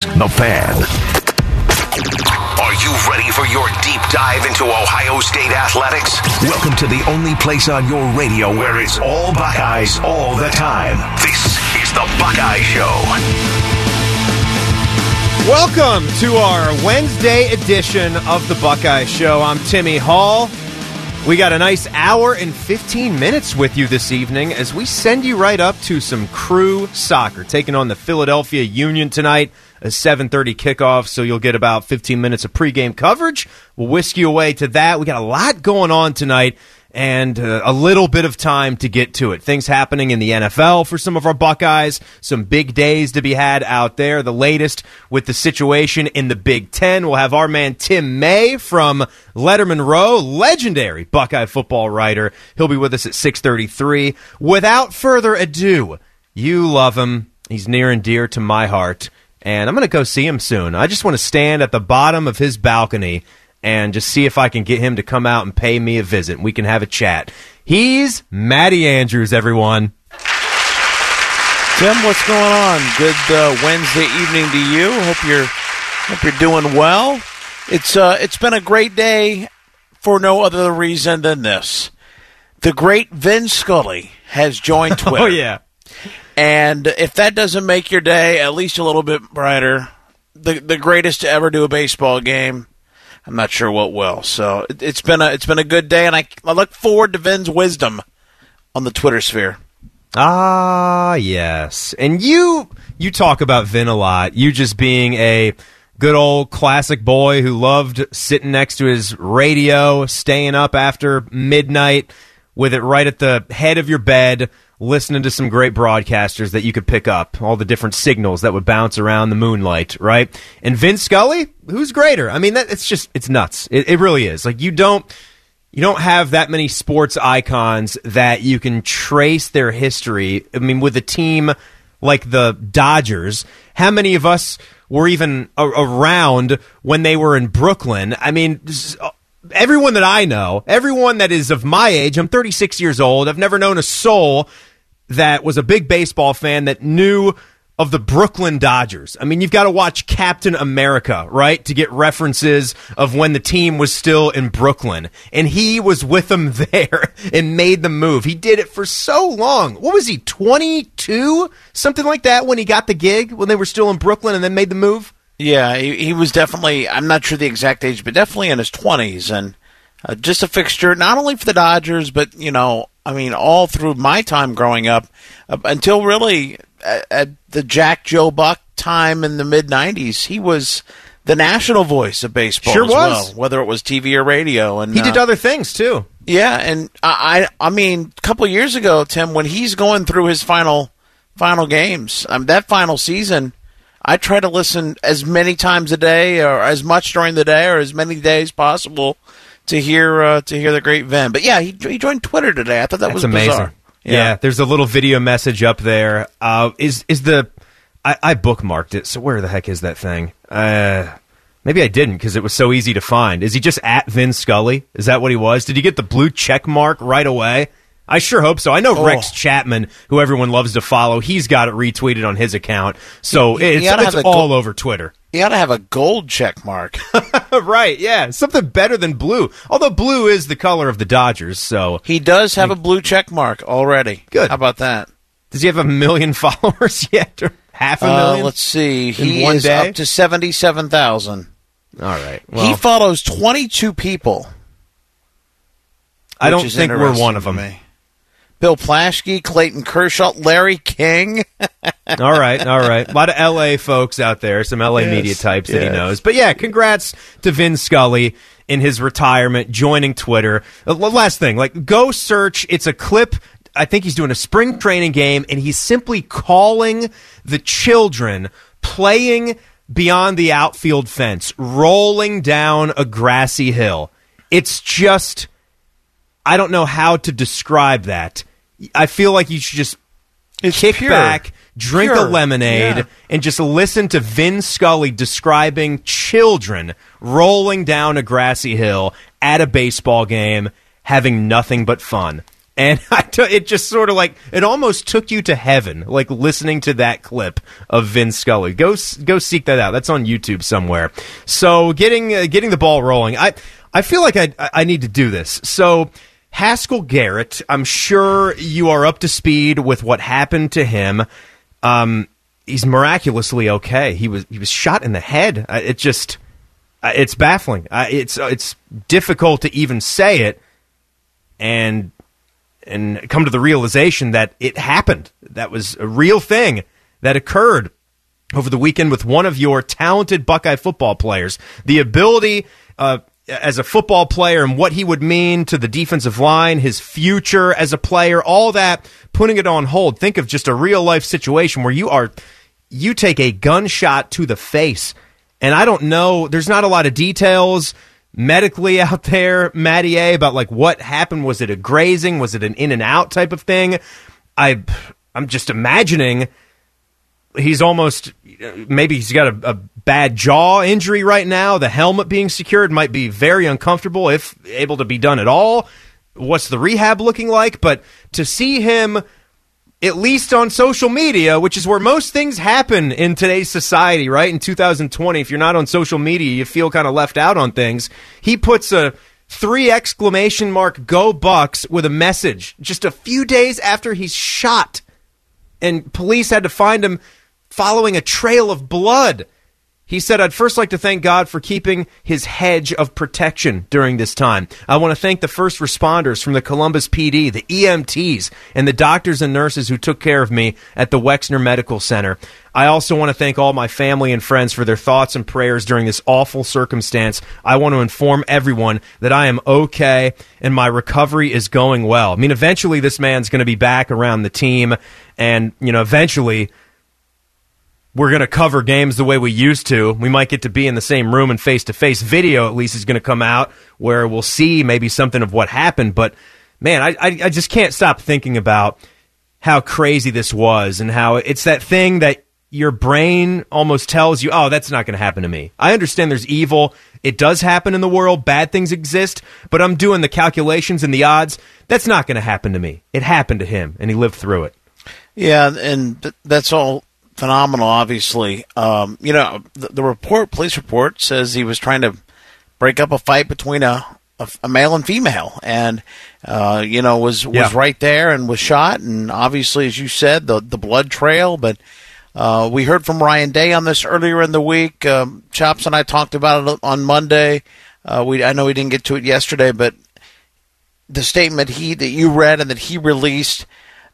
The Fan. Are you ready for your deep dive into Ohio State athletics? Welcome to the only place on your radio where it's all Buckeyes all the time. This is the Buckeye Show. Welcome to our Wednesday edition of the Buckeye Show. I'm Timmy Hall. We got a nice hour and 15 minutes with you this evening as we send you right up to some crew soccer, taking on the Philadelphia Union tonight a 7:30 kickoff, so you'll get about 15 minutes of pregame coverage. We'll whisk you away to that. We got a lot going on tonight and uh, a little bit of time to get to it. Things happening in the NFL for some of our Buckeyes, some big days to be had out there. The latest with the situation in the Big Ten. We'll have our man Tim May from Lettermen Row, legendary Buckeye football writer. He'll be with us at 6:33. Without further ado, you love him. He's near and dear to my heart and I'm going to go see him soon. I just want to stand at the bottom of his balcony and just see if I can get him to come out and pay me a visit. We can have a chat. He's Matty Andrews, everyone. Tim, what's going on? Good uh, Wednesday evening to you. Hope you're hope you're doing well. It's uh, it's been a great day for no other reason than this. The great Vin Scully has joined Twitter. oh yeah. And if that doesn't make your day at least a little bit brighter, the the greatest to ever do a baseball game, I'm not sure what will. So it, has been a it's been a good day, and I, I look forward to Vin's wisdom on the Twitter sphere. Ah, yes, and you you talk about Vin a lot. You just being a good old classic boy who loved sitting next to his radio, staying up after midnight with it right at the head of your bed listening to some great broadcasters that you could pick up, all the different signals that would bounce around the moonlight, right? And Vin Scully, who's greater? I mean, that, it's just it's nuts. It, it really is. Like you don't you don't have that many sports icons that you can trace their history. I mean, with a team like the Dodgers, how many of us were even a- around when they were in Brooklyn? I mean, everyone that I know, everyone that is of my age, I'm 36 years old. I've never known a soul that was a big baseball fan that knew of the Brooklyn Dodgers. I mean, you've got to watch Captain America, right, to get references of when the team was still in Brooklyn. And he was with them there and made the move. He did it for so long. What was he, 22? Something like that when he got the gig, when they were still in Brooklyn and then made the move? Yeah, he, he was definitely, I'm not sure the exact age, but definitely in his 20s. And uh, just a fixture, not only for the Dodgers, but, you know, I mean, all through my time growing up, uh, until really at, at, the Jack Joe Buck time in the mid '90s, he was the national voice of baseball. Sure was, well, whether it was TV or radio, and he did uh, other things too. Yeah, and I, I, I mean, a couple years ago, Tim, when he's going through his final, final games, um, that final season, I try to listen as many times a day, or as much during the day, or as many days possible to hear uh, to hear the great Vin. But yeah, he, he joined Twitter today. I thought that That's was amazing. Yeah. yeah. there's a little video message up there. Uh, is is the I, I, bookmarked it. So where the heck is that thing? Uh, maybe I didn't because it was so easy to find. Is he just at Vin Scully? Is that what he was? Did he get the blue check mark right away? I sure hope so. I know oh. Rex Chapman, who everyone loves to follow, he's got it retweeted on his account. So it's, it's all go- over Twitter. You ought to have a gold check mark. right, yeah. Something better than blue. Although blue is the color of the Dodgers, so. He does have a blue check mark already. Good. How about that? Does he have a million followers yet? Or half a uh, million? Uh, let's see. He is day? up to 77,000. All right. Well, he follows 22 people. I don't think we're one of them. Me. Bill Plaschke, Clayton Kershaw, Larry King. all right, all right. A lot of LA folks out there, some LA yes, media types yes. that he knows. But yeah, congrats to Vin Scully in his retirement, joining Twitter. Uh, last thing, like go search. It's a clip. I think he's doing a spring training game, and he's simply calling the children playing beyond the outfield fence, rolling down a grassy hill. It's just. I don't know how to describe that. I feel like you should just it's kick pure. back, drink pure. a lemonade, yeah. and just listen to Vin Scully describing children rolling down a grassy hill at a baseball game, having nothing but fun. And t- it just sort of like it almost took you to heaven, like listening to that clip of Vin Scully. Go go seek that out. That's on YouTube somewhere. So getting uh, getting the ball rolling. I I feel like I I need to do this. So Haskell Garrett, I'm sure you are up to speed with what happened to him. Um, he's miraculously okay. He was he was shot in the head. Uh, it just uh, it's baffling. Uh, it's it's difficult to even say it, and and come to the realization that it happened. That was a real thing that occurred over the weekend with one of your talented Buckeye football players. The ability uh, as a football player and what he would mean to the defensive line, his future as a player, all that, putting it on hold. Think of just a real life situation where you are, you take a gunshot to the face. And I don't know, there's not a lot of details medically out there, Matty A, about like what happened. Was it a grazing? Was it an in and out type of thing? I, I'm just imagining he's almost maybe he's got a, a, bad jaw injury right now. The helmet being secured might be very uncomfortable if able to be done at all. What's the rehab looking like? But to see him at least on social media, which is where most things happen in today's society, right? In 2020, if you're not on social media, you feel kind of left out on things. He puts a three exclamation mark go bucks with a message just a few days after he's shot and police had to find him following a trail of blood. He said, I'd first like to thank God for keeping his hedge of protection during this time. I want to thank the first responders from the Columbus PD, the EMTs, and the doctors and nurses who took care of me at the Wexner Medical Center. I also want to thank all my family and friends for their thoughts and prayers during this awful circumstance. I want to inform everyone that I am okay and my recovery is going well. I mean, eventually this man's going to be back around the team, and, you know, eventually we're going to cover games the way we used to. We might get to be in the same room and face to face. Video, at least, is going to come out where we'll see maybe something of what happened. But man, I, I, I just can't stop thinking about how crazy this was and how it's that thing that your brain almost tells you, oh, that's not going to happen to me. I understand there's evil. It does happen in the world. Bad things exist. But I'm doing the calculations and the odds. That's not going to happen to me. It happened to him, and he lived through it. Yeah, and that's all phenomenal. Obviously, um, you know the, the, report, police report, says he was trying to break up a fight between a a, a male and female, and uh, you know was was yeah. right there and was shot. And obviously, as you said, the the blood trail. But uh, we heard from Ryan Day on this earlier in the week. Um, Chops and I talked about it on Monday. Uh, we I know we didn't get to it yesterday, but the statement he that you read and that he released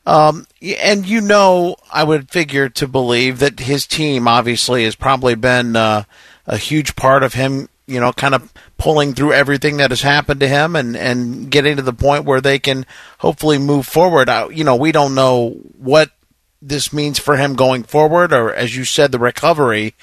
um, and you know, I would figure to believe that his team obviously has probably been uh, a huge part of him, you know, kind of pulling through everything that has happened to him and, and getting to the point where they can hopefully move forward. I, you know, we don't know what this means for him going forward or, as you said, the recovery,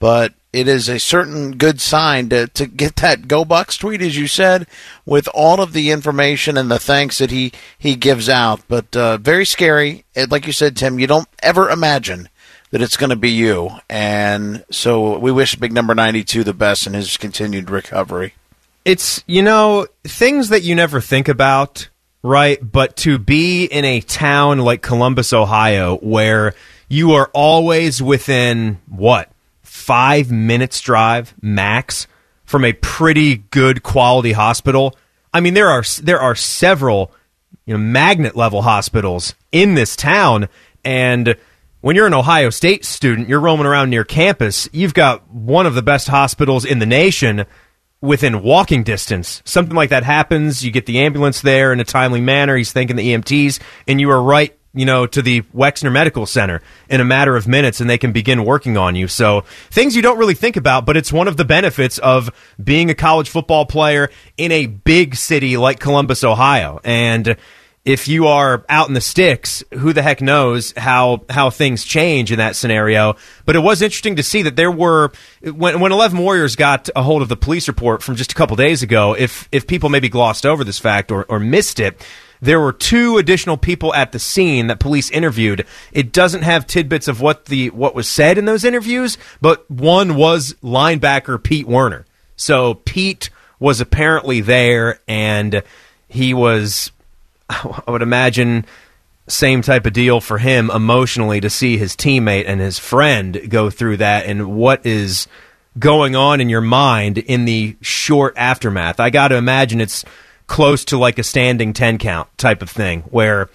but it is a certain good sign to, to get that Go Bucks tweet, as you said, with all of the information and the thanks that he, he gives out. But uh, very scary. Like you said, Tim, you don't ever imagine that it's going to be you. And so we wish Big Number 92 the best in his continued recovery. It's, you know, things that you never think about, right? But to be in a town like Columbus, Ohio, where you are always within what? Five minutes drive max from a pretty good quality hospital. I mean, there are there are several you know magnet level hospitals in this town, and when you're an Ohio State student, you're roaming around near campus. You've got one of the best hospitals in the nation within walking distance. Something like that happens, you get the ambulance there in a timely manner. He's thanking the EMTs, and you are right you know, to the Wexner Medical Center in a matter of minutes and they can begin working on you. So things you don't really think about, but it's one of the benefits of being a college football player in a big city like Columbus, Ohio. And if you are out in the sticks, who the heck knows how how things change in that scenario? But it was interesting to see that there were when when Eleven Warriors got a hold of the police report from just a couple days ago. If if people maybe glossed over this fact or, or missed it, there were two additional people at the scene that police interviewed. It doesn't have tidbits of what the what was said in those interviews, but one was linebacker Pete Werner. So Pete was apparently there and he was I would imagine same type of deal for him emotionally to see his teammate and his friend go through that and what is going on in your mind in the short aftermath. I got to imagine it's close to like a standing 10 count type of thing where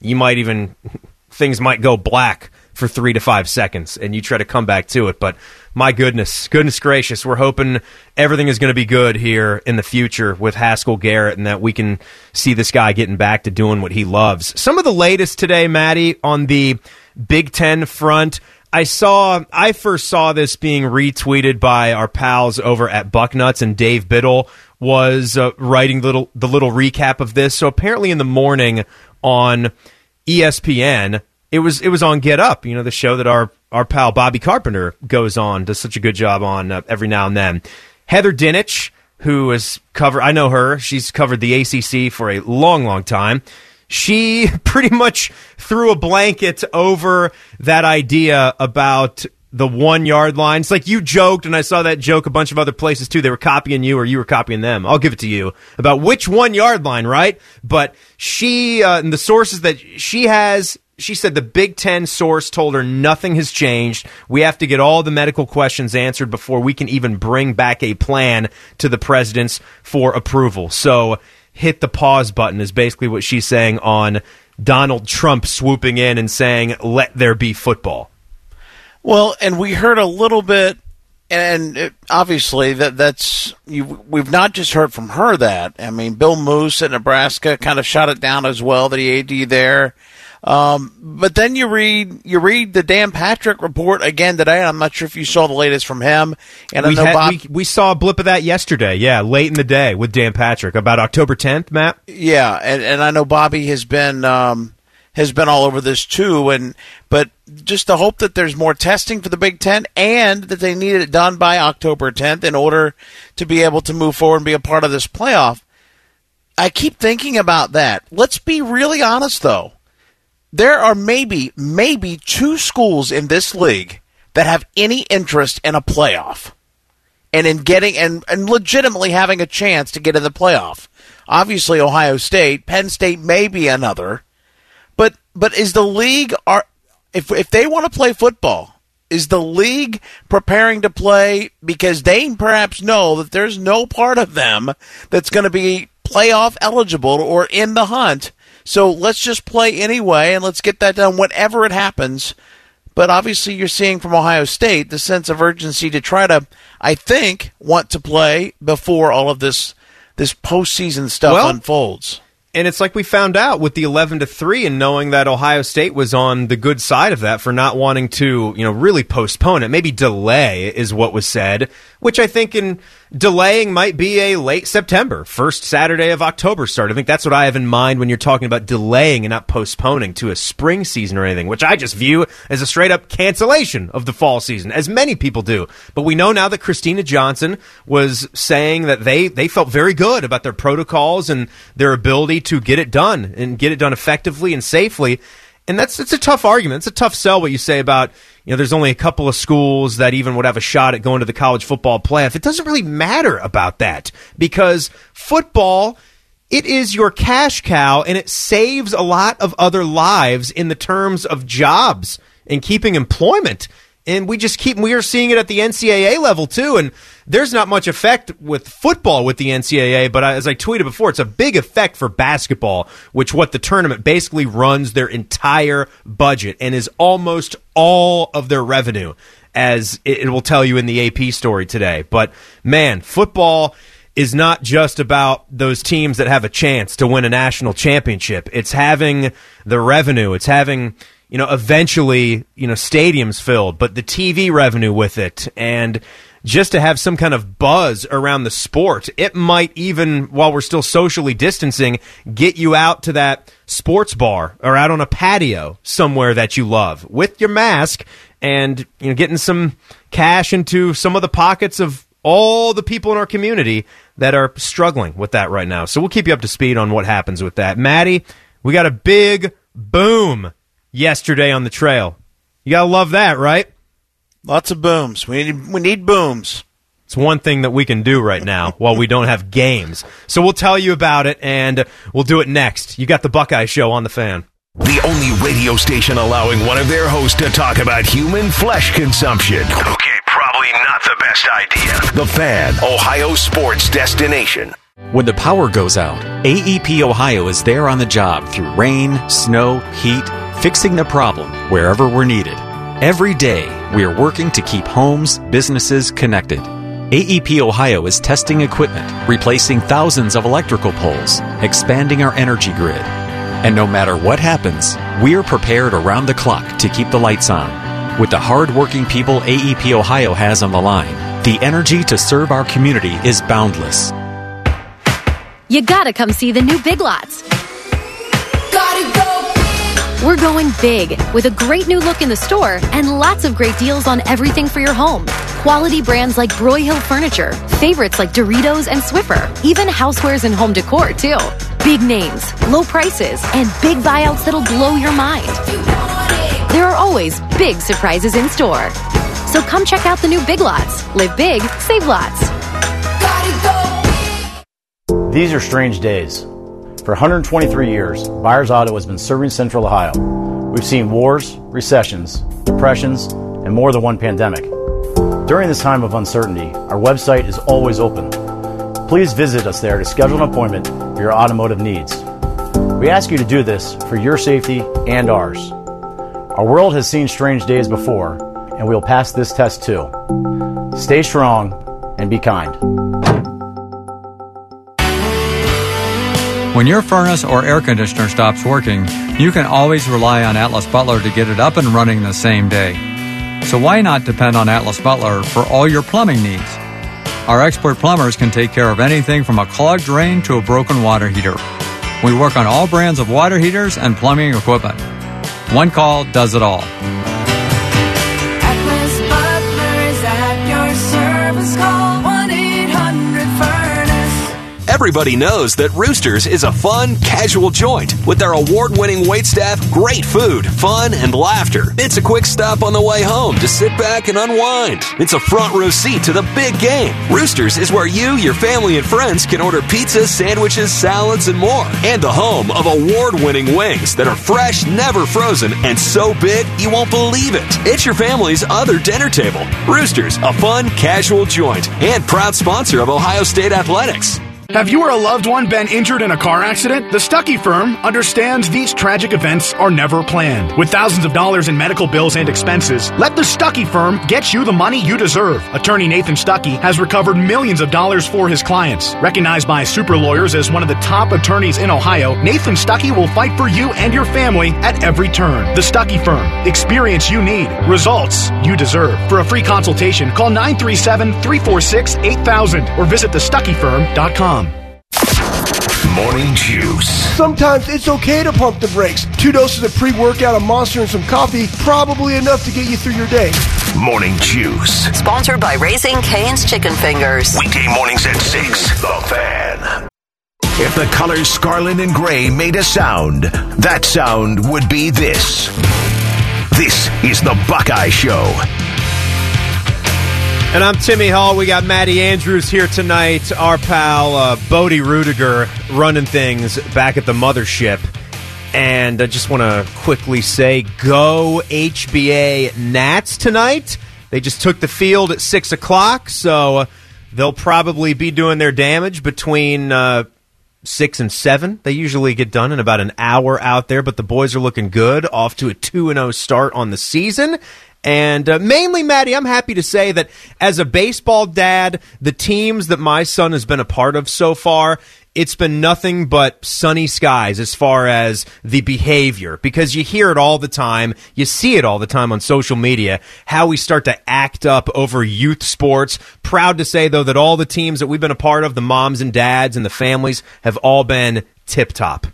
you might even things might go black for 3 to 5 seconds and you try to come back to it. But my goodness goodness gracious we're hoping everything is going to be good here in the future with Haskell Garrett and that we can see this guy getting back to doing what he loves. Some of the latest today Maddie on the Big 10 front. I saw I first saw this being retweeted by our pals over at Bucknuts and Dave Biddle was uh, writing little the little recap of this. So apparently in the morning on ESPN, it was it was on Get Up, you know, the show that our our pal Bobby Carpenter goes on, does such a good job on uh, every now and then. Heather Dinich, who has covered I know her, she's covered the ACC for a long long time she pretty much threw a blanket over that idea about the one yard line. It's like you joked, and I saw that joke a bunch of other places too. They were copying you, or you were copying them. I'll give it to you about which one yard line, right? But she, uh, and the sources that she has, she said the Big Ten source told her nothing has changed. We have to get all the medical questions answered before we can even bring back a plan to the presidents for approval. So hit the pause button is basically what she's saying on Donald Trump swooping in and saying, let there be football. Well, and we heard a little bit, and it, obviously that that's you, we've not just heard from her that. I mean, Bill Moos at Nebraska kind of shot it down as well that he AD there. Um, but then you read you read the Dan Patrick report again today. I'm not sure if you saw the latest from him. And we, I know had, Bob, we, we saw a blip of that yesterday. Yeah, late in the day with Dan Patrick about October 10th. Matt. Yeah, and, and I know Bobby has been um, has been all over this too. And but just to hope that there's more testing for the Big Ten and that they need it done by October 10th in order to be able to move forward and be a part of this playoff. I keep thinking about that. Let's be really honest though there are maybe, maybe two schools in this league that have any interest in a playoff and in getting and, and legitimately having a chance to get in the playoff. Obviously, Ohio State, Penn State may be another, but but is the league are if if they want to play football, is the league preparing to play because they perhaps know that there's no part of them that's going to be playoff eligible or in the hunt so let's just play anyway and let's get that done whenever it happens. But obviously, you're seeing from Ohio State the sense of urgency to try to, I think, want to play before all of this this postseason stuff well, unfolds. And it's like we found out with the 11 to 3 and knowing that Ohio State was on the good side of that for not wanting to, you know, really postpone it. Maybe delay is what was said, which I think in delaying might be a late September, first Saturday of October start. I think that's what I have in mind when you're talking about delaying and not postponing to a spring season or anything, which I just view as a straight up cancellation of the fall season, as many people do. But we know now that Kristina Johnson was saying that they, they felt very good about their protocols and their ability to get it done and get it done effectively and safely. And that's it's a tough argument. It's a tough sell what you say about you know, there's only a couple of schools that even would have a shot at going to the college football playoff. It doesn't really matter about that because football, it is your cash cow and it saves a lot of other lives in the terms of jobs and keeping employment. And we just keep, we are seeing it at the NCAA level too. And there's not much effect with football with the NCAA, but as I tweeted before, it's a big effect for basketball, which what the tournament basically runs their entire budget and is almost all of their revenue, as it will tell you in the AP story today. But man, football is not just about those teams that have a chance to win a national championship. It's having the revenue. It's having you know, eventually, you know, stadiums filled, but the TV revenue with it and just to have some kind of buzz around the sport. It might even, while we're still socially distancing, get you out to that sports bar or out on a patio somewhere that you love with your mask and, you know, getting some cash into some of the pockets of all the people in our community that are struggling with that right now. So we'll keep you up to speed on what happens with that. Maddie, we got a big boom yesterday on the trail. You gotta love that, right? Lots of booms. We need we need booms. It's one thing that we can do right now while we don't have games. So we'll tell you about it and we'll do it next. You got the Buckeye Show on the fan. The only radio station allowing one of their hosts to talk about human flesh consumption. Okay, probably not the best idea. The Fan, Ohio sports destination. When the power goes out, AEP Ohio is there on the job through rain, snow, heat, fixing the problem wherever we're needed. Every day, we are working to keep homes, businesses connected. AEP Ohio is testing equipment, replacing thousands of electrical poles, expanding our energy grid. And no matter what happens, we're prepared around the clock to keep the lights on. With the hard-working people AEP Ohio has on the line, the energy to serve our community is boundless. You gotta come see the new Big Lots. Gotta go. We're going big with a great new look in the store and lots of great deals on everything for your home. Quality brands like Broyhill Furniture, favorites like Doritos and Swiffer, even housewares and home decor, too. Big names, low prices, and big buyouts that'll blow your mind. There are always big surprises in store. So come check out the new Big Lots. Live big, save lots. Gotta go. These are strange days. For 123 years, Byers Auto has been serving Central Ohio. We've seen wars, recessions, depressions, and more than one pandemic. During this time of uncertainty, our website is always open. Please visit us there to schedule an appointment for your automotive needs. We ask you to do this for your safety and ours. Our world has seen strange days before, and we'll pass this test too. Stay strong and be kind. When your furnace or air conditioner stops working, you can always rely on Atlas Butler to get it up and running the same day. So why not depend on Atlas Butler for all your plumbing needs? Our expert plumbers can take care of anything from a clogged drain to a broken water heater. We work on all brands of water heaters and plumbing equipment. One call does it all. Everybody knows that Roosters is a fun, casual joint with their award winning waitstaff, great food, fun, and laughter. It's a quick stop on the way home to sit back and unwind. It's a front row seat to the big game. Roosters is where you, your family, and friends can order pizza, sandwiches, salads, and more. And the home of award winning wings that are fresh, never frozen, and so big you won't believe it. It's your family's other dinner table. Roosters, a fun, casual joint, and proud sponsor of Ohio State Athletics. Have you or a loved one been injured in a car accident? The Stuckey firm understands these tragic events are never planned. With thousands of dollars in medical bills and expenses, let the Stuckey firm get you the money you deserve. Attorney Nathan Stuckey has recovered millions of dollars for his clients. Recognized by super lawyers as one of the top attorneys in Ohio, Nathan Stuckey will fight for you and your family at every turn. The Stuckey firm. Experience you need. Results you deserve. For a free consultation, call 937 346 8000 or visit thestuckeyfirm.com. Morning Juice. Sometimes it's okay to pump the brakes. Two doses of pre workout, a monster, and some coffee, probably enough to get you through your day. Morning Juice. Sponsored by Raising Cane's Chicken Fingers. Weekday mornings at 6. The Fan. If the colors scarlet and gray made a sound, that sound would be this. This is the Buckeye Show. And I'm Timmy Hall. We got Maddie Andrews here tonight. Our pal uh, Bodie Rudiger running things back at the mothership. And I just want to quickly say, go HBA Nats tonight. They just took the field at six o'clock, so they'll probably be doing their damage between uh, six and seven. They usually get done in about an hour out there, but the boys are looking good, off to a two and zero start on the season. And uh, mainly, Maddie, I'm happy to say that as a baseball dad, the teams that my son has been a part of so far, it's been nothing but sunny skies as far as the behavior because you hear it all the time. You see it all the time on social media, how we start to act up over youth sports. Proud to say, though, that all the teams that we've been a part of, the moms and dads and the families, have all been tip top.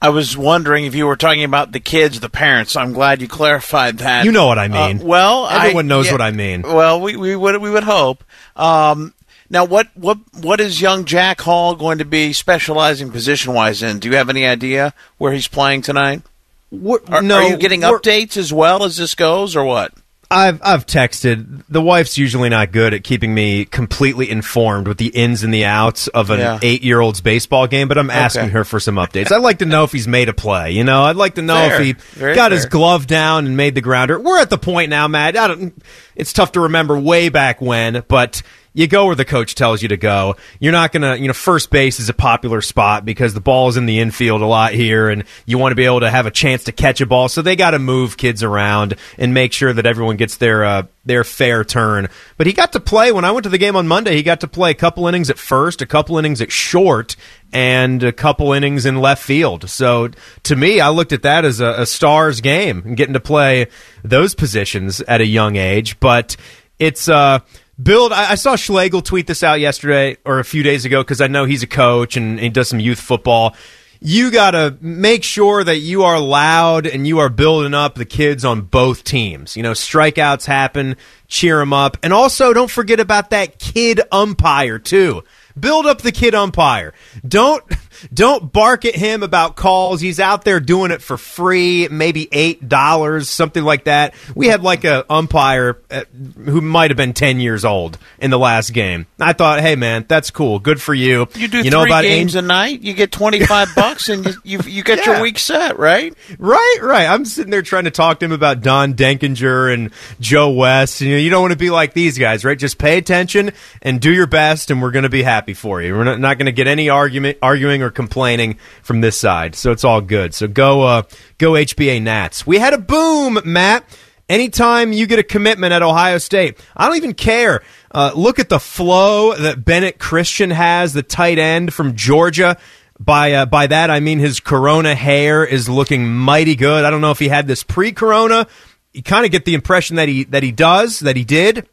I was wondering if you were talking about the kids, the parents. I'm glad you clarified that. You know what I mean. Uh, well, everyone I, knows yeah, what I mean. Well, we, we would we would hope. Um, now, what what what is young Jack Hall going to be specializing position wise in? Do you have any idea where he's playing tonight? What, are, no, are you getting updates as well as this goes, or what? I've I've texted. The wife's usually not good at keeping me completely informed with the ins and the outs of an Yeah. eight year old's baseball game, but I'm asking Okay. her for some updates. I'd like to know if he's made a play. You know, I'd like to know Fair. if he Very got his glove down and made the grounder. We're at the point now, Matt. I don't. It's tough to remember way back when, but. You go where the coach tells you to go. You're not going to, you know, first base is a popular spot because the ball is in the infield a lot here and you want to be able to have a chance to catch a ball. So they got to move kids around and make sure that everyone gets their, uh, their fair turn. But he got to play when I went to the game on Monday. He got to play a couple innings at first, a couple innings at short, and a couple innings in left field. So to me, I looked at that as a, a stars game and getting to play those positions at a young age. But it's uh build I, I saw Schlegel tweet this out yesterday or a few days ago because I know he's a coach and he does some youth football. You got to make sure that you are loud and you are building up the kids on both teams. You know, strikeouts happen, cheer them up. And also don't forget about that kid umpire too. Build up the kid umpire. Don't don't bark at him about calls. He's out there doing it for free, maybe eight dollars, something like that. We had like a umpire uh, who might have been ten years old in the last game. I thought, hey man, that's cool, good for you. You do you know three about games Angel- a night, you get twenty five bucks, and you you, you get Yeah. your week set, right? Right, right. I'm sitting there trying to talk to him about Don Denkinger and Joe West. You know, you don't want to be like these guys, right? Just pay attention and do your best, and we're going to be happy for you. We're not, not going to get any argument, arguing or complaining from this side, so it's all good. So go, uh, go HBA Nats. We had a boom, Matt. Anytime you get a commitment at Ohio State, I don't even care. Uh, look at the flow that Bennett Christian has, the tight end from Georgia. By uh, by that I mean his Corona hair is looking mighty good. I don't know if he had this pre-Corona. You kind of get the impression that he that he does, that he did.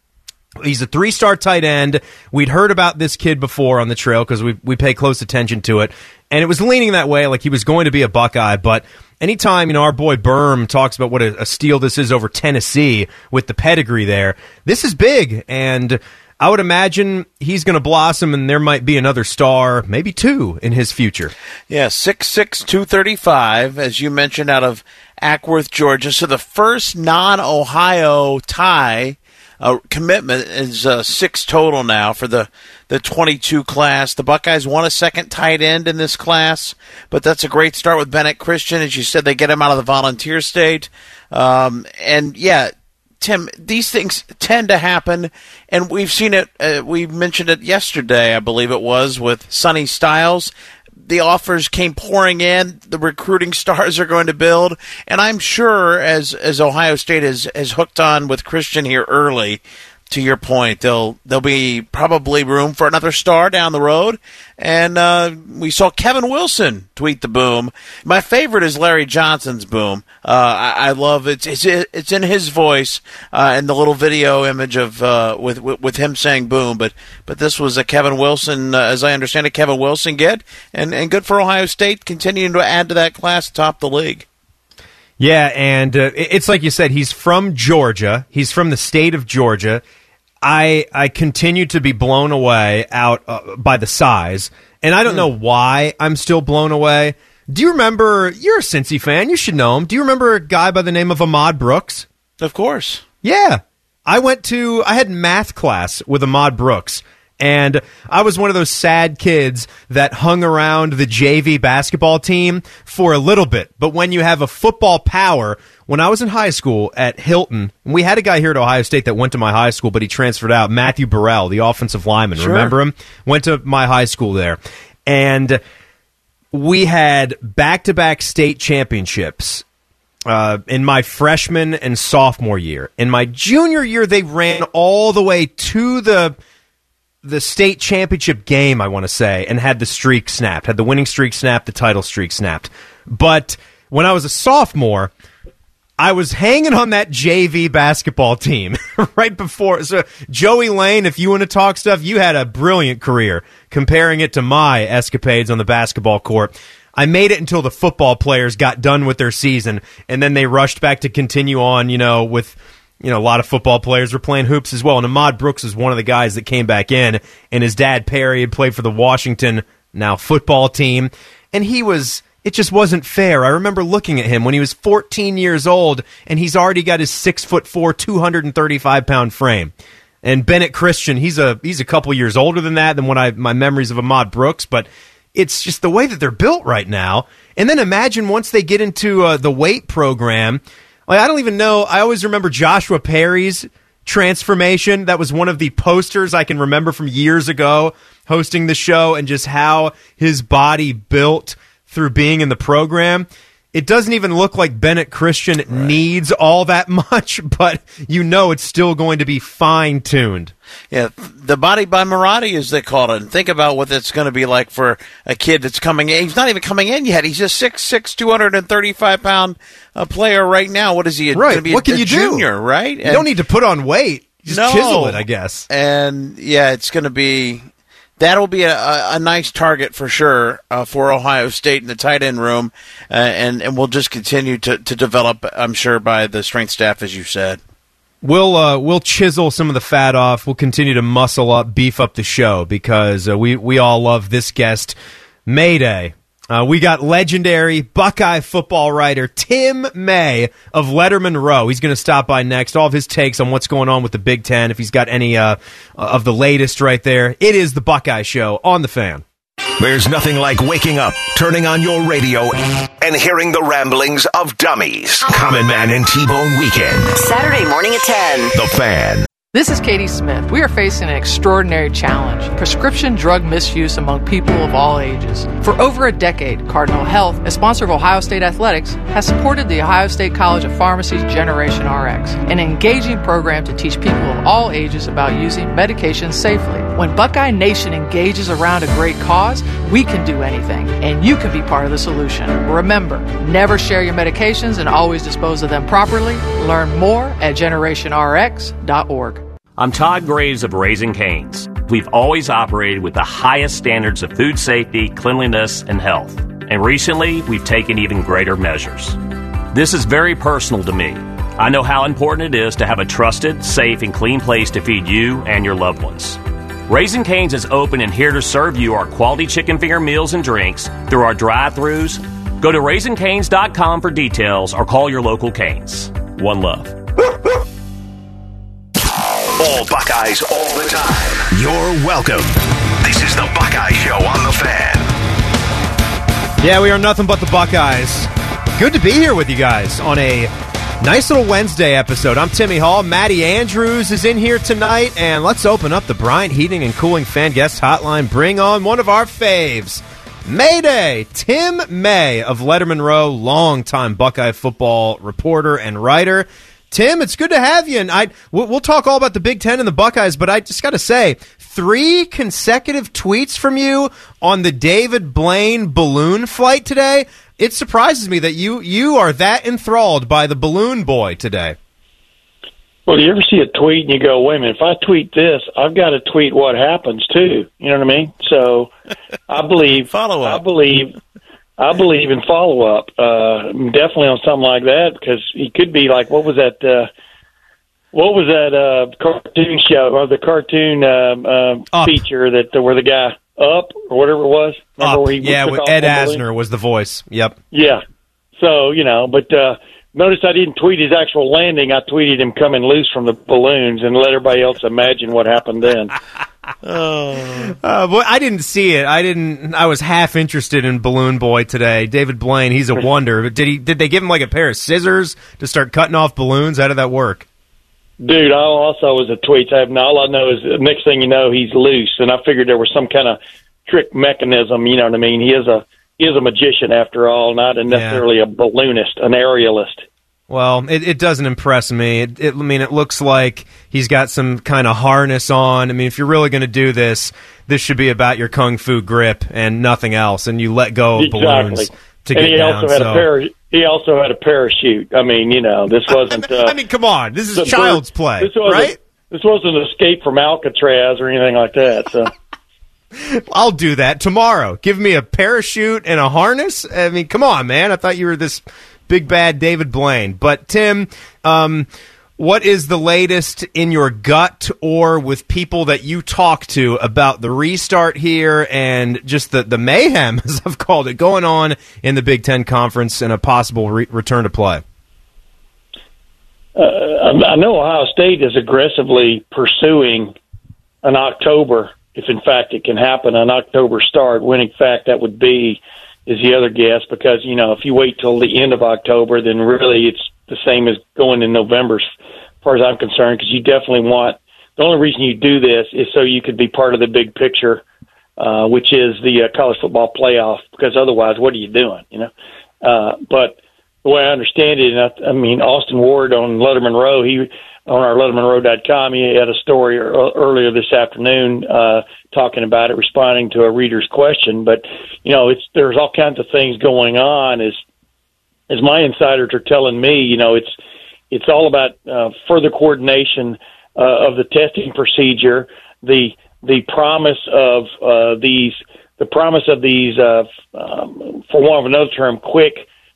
He's a three star tight end. We'd heard about this kid before on the trail because we, we pay close attention to it. And it was leaning that way, like he was going to be a Buckeye. But anytime, you know, our boy Berm talks about what a, a steal this is over Tennessee with the pedigree there, this is big. And I would imagine he's going to blossom and there might be another star, maybe two, in his future. Yeah, six six two thirty five, as you mentioned, out of Acworth, Georgia. So the first non-Ohio tie uh, commitment is uh, six total now for the the twenty two class. The Buckeyes want a second tight end in this class, but that's a great start with Bennett Christian. As you said, they get him out of the volunteer state, um, and yeah. Tim, these things tend to happen, and we've seen it. Uh, we mentioned it yesterday, I believe it was, with Sonny Styles. The offers came pouring in. The recruiting stars are going to build, and I'm sure as as Ohio State has has hooked on with Christian here early. To your point, there'll there'll be probably room for another star down the road, and uh, we saw Kevin Wilson tweet the boom. My favorite is Larry Johnson's boom. Uh, I, I love it. It's it's in his voice uh, and the little video image of uh, with, with with him saying boom. But but this was a Kevin Wilson, uh, as I understand it, Kevin Wilson get, and and good for Ohio State continuing to add to that class top the league. Yeah, and uh, it's like you said, he's from Georgia. He's from the state of Georgia. I I continue to be blown away out uh, by the size, and I don't know why I'm still blown away. Do you remember? You're a Cincy fan. You should know him. Do you remember a guy by the name of Ahmad Brooks? Of course. Yeah. I went to, I had math class with Ahmad Brooks. And I was one of those sad kids that hung around the JV basketball team for a little bit. But when you have a football power, when I was in high school at Hylton, we had a guy here at Ohio State that went to my high school, but he transferred out, Matthew Burrell, the offensive lineman. Sure. Remember him? Went to my high school there. And we had back to back state championships uh, in my freshman and sophomore year. In my junior year, they ran all the way to the the state championship game, I want to say, and had the streak snapped, had the winning streak snapped, the title streak snapped. But when I was a sophomore, I was hanging on that JV basketball team right before. So, Joey Lane, if you want to talk stuff, you had a brilliant career comparing it to my escapades on the basketball court. I made it until the football players got done with their season, and then they rushed back to continue on, you know, with. You know, a lot of football players were playing hoops as well. And Ahmad Brooks is one of the guys that came back in, and his dad, Perry, had played for the Washington, now football team. And he was it just wasn't fair. I remember looking at him when he was 14 years old, and he's already got his six foot four, 235 pound frame. And Bennett Christian, he's a he's a couple years older than that than what I my memories of Ahmad Brooks, but it's just the way that they're built right now. And then imagine once they get into uh, the weight program. Like I don't even know. I always remember Joshua Perry's transformation. That was one of the posters I can remember from years ago hosting the show and just how his body built through being in the program. It doesn't even look like Bennett Christian needs all that much, but you know it's still going to be fine tuned. Yeah, the body by Marotti, as they call it. And think about what it's going to be like for a kid that's coming in. He's not even coming in yet. He's just 6'6", 235 pound uh, player right now. What is he? Right. Gonna be what a, can a you junior, do? right? You don't need to put on weight. Just No. chisel it, I guess. And yeah, it's going to be that'll be a, a, nice target for sure uh, for Ohio State in the tight end room, uh, and and we'll just continue to to develop. I'm sure by the strength staff, as you said. We'll uh, we'll chisel some of the fat off. We'll continue to muscle up, beef up the show because uh, we we all love this guest. Mayday. Uh, we got legendary Buckeye football writer Tim May of Lettermen Row. He's going to stop by next. All of his takes on what's going on with the Big Ten. If he's got any uh, of the latest right there, it is the Buckeye Show on the Fan. There's nothing like waking up, turning on your radio, and hearing the ramblings of dummies. Common Man and T-Bone Weekend. Saturday morning at 10. The Fan. This is Katie Smith. We are facing an extraordinary challenge prescription drug misuse among people of all ages. For over a decade, Cardinal Health, a sponsor of Ohio State Athletics, has supported the Ohio State College of Pharmacy's Generation RX, an engaging program to teach people of all ages about using medications safely. When Buckeye Nation engages around a great cause, we can do anything, and you can be part of the solution. Remember, never share your medications and always dispose of them properly. Learn more at generationrx.org. I'm Todd Graves of Raising Canes. We've always operated with the highest standards of food safety, cleanliness, and health. And recently, we've taken even greater measures. This is very personal to me. I know how important it is to have a trusted, safe, and clean place to feed you and your loved ones. Raising Canes is open and here to serve you our quality chicken finger meals and drinks through our drive throughs. Go to raisingcanes.com for details or call your local Canes. One love. All Buckeyes all the time. You're welcome. This is the Buckeye Show on the Fan. Yeah, we are nothing but the Buckeyes. Good to be here with you guys on a nice little Wednesday episode. I'm Timmy Hall. Maddie Andrews is in here tonight, and let's open up the Bryant Heating and Cooling Fan Guest Hotline. Bring on one of our faves. Mayday! Tim May of Lettermen Row, longtime Buckeye football reporter and writer. Tim, it's good to have you, and I we'll, we'll talk all about the Big Ten and the Buckeyes. But I just got to say, three consecutive tweets from you on the David Blaine balloon flight today. It surprises me that you you are that enthralled by the balloon boy today. Well, you ever see a tweet and you go, wait a minute, if I tweet this, I've got to tweet what happens too. You know what I mean? So I believe follow up. I believe I believe in follow up. Uh, definitely on something like that because he could be like, what was that? Uh, what was that uh, cartoon show or the cartoon um, uh, feature that uh, where the guy up or whatever it was? Remember Up. where he yeah, with Ed on the balloon? Asner was the voice. Yep. Yeah. So, you know, but uh notice I didn't tweet his actual landing. I tweeted him coming loose from the balloons and let everybody else imagine what happened then. Uh, but I didn't see it. I didn't. I was half interested in Balloon Boy today. David Blaine, he's a wonder. But did he? Did they give him like a pair of scissors to start cutting off balloons? How did that work? Dude, all also was a tweet. I have all I know is the next thing you know he's loose and I figured there was some kind of trick mechanism, you know what I mean? He is a he is a magician after all, not a necessarily a balloonist, an aerialist. Well, it, it doesn't impress me. It, it, I mean, it looks like he's got some kind of harness on. I mean, if you're really going to do this, this should be about your kung fu grip and nothing else. And you let go of balloons Exactly. to and get he down. also had so. a para- he also had a parachute. I mean, you know, this wasn't uh, I mean, come on, this is the child's play, this right? This wasn't an escape from Alcatraz or anything like that. So I'll do that tomorrow. Give me a parachute and a harness. I mean, come on, man. I thought you were this big bad David Blaine. But Tim, um, What is the latest in your gut or with people that you talk to about the restart here and just the, the mayhem, as I've called it, going on in the Big Ten Conference and a possible re- return to play? Uh, I know Ohio State is aggressively pursuing an October, if in fact it can happen, an October start. When in fact that would be, is the other guess, because you know if you wait till the end of October, then really it's the same as going in November, as far as I'm concerned, because you definitely want. The only reason you do this is so you could be part of the big picture, uh, which is the uh, college football playoff. Because otherwise, what are you doing? You know. Uh, but the way I understand it, and I, I mean Austin Ward on Lettermen Row, he on our LettermenRow.com, he had a story earlier this afternoon uh, talking about it, responding to a reader's question. But you know, it's there's all kinds of things going on. As as my insiders are telling me, you know, it's it's all about uh, further coordination uh, of the testing procedure, the the promise of uh, these, the promise of these, uh, um, for want of another term, quick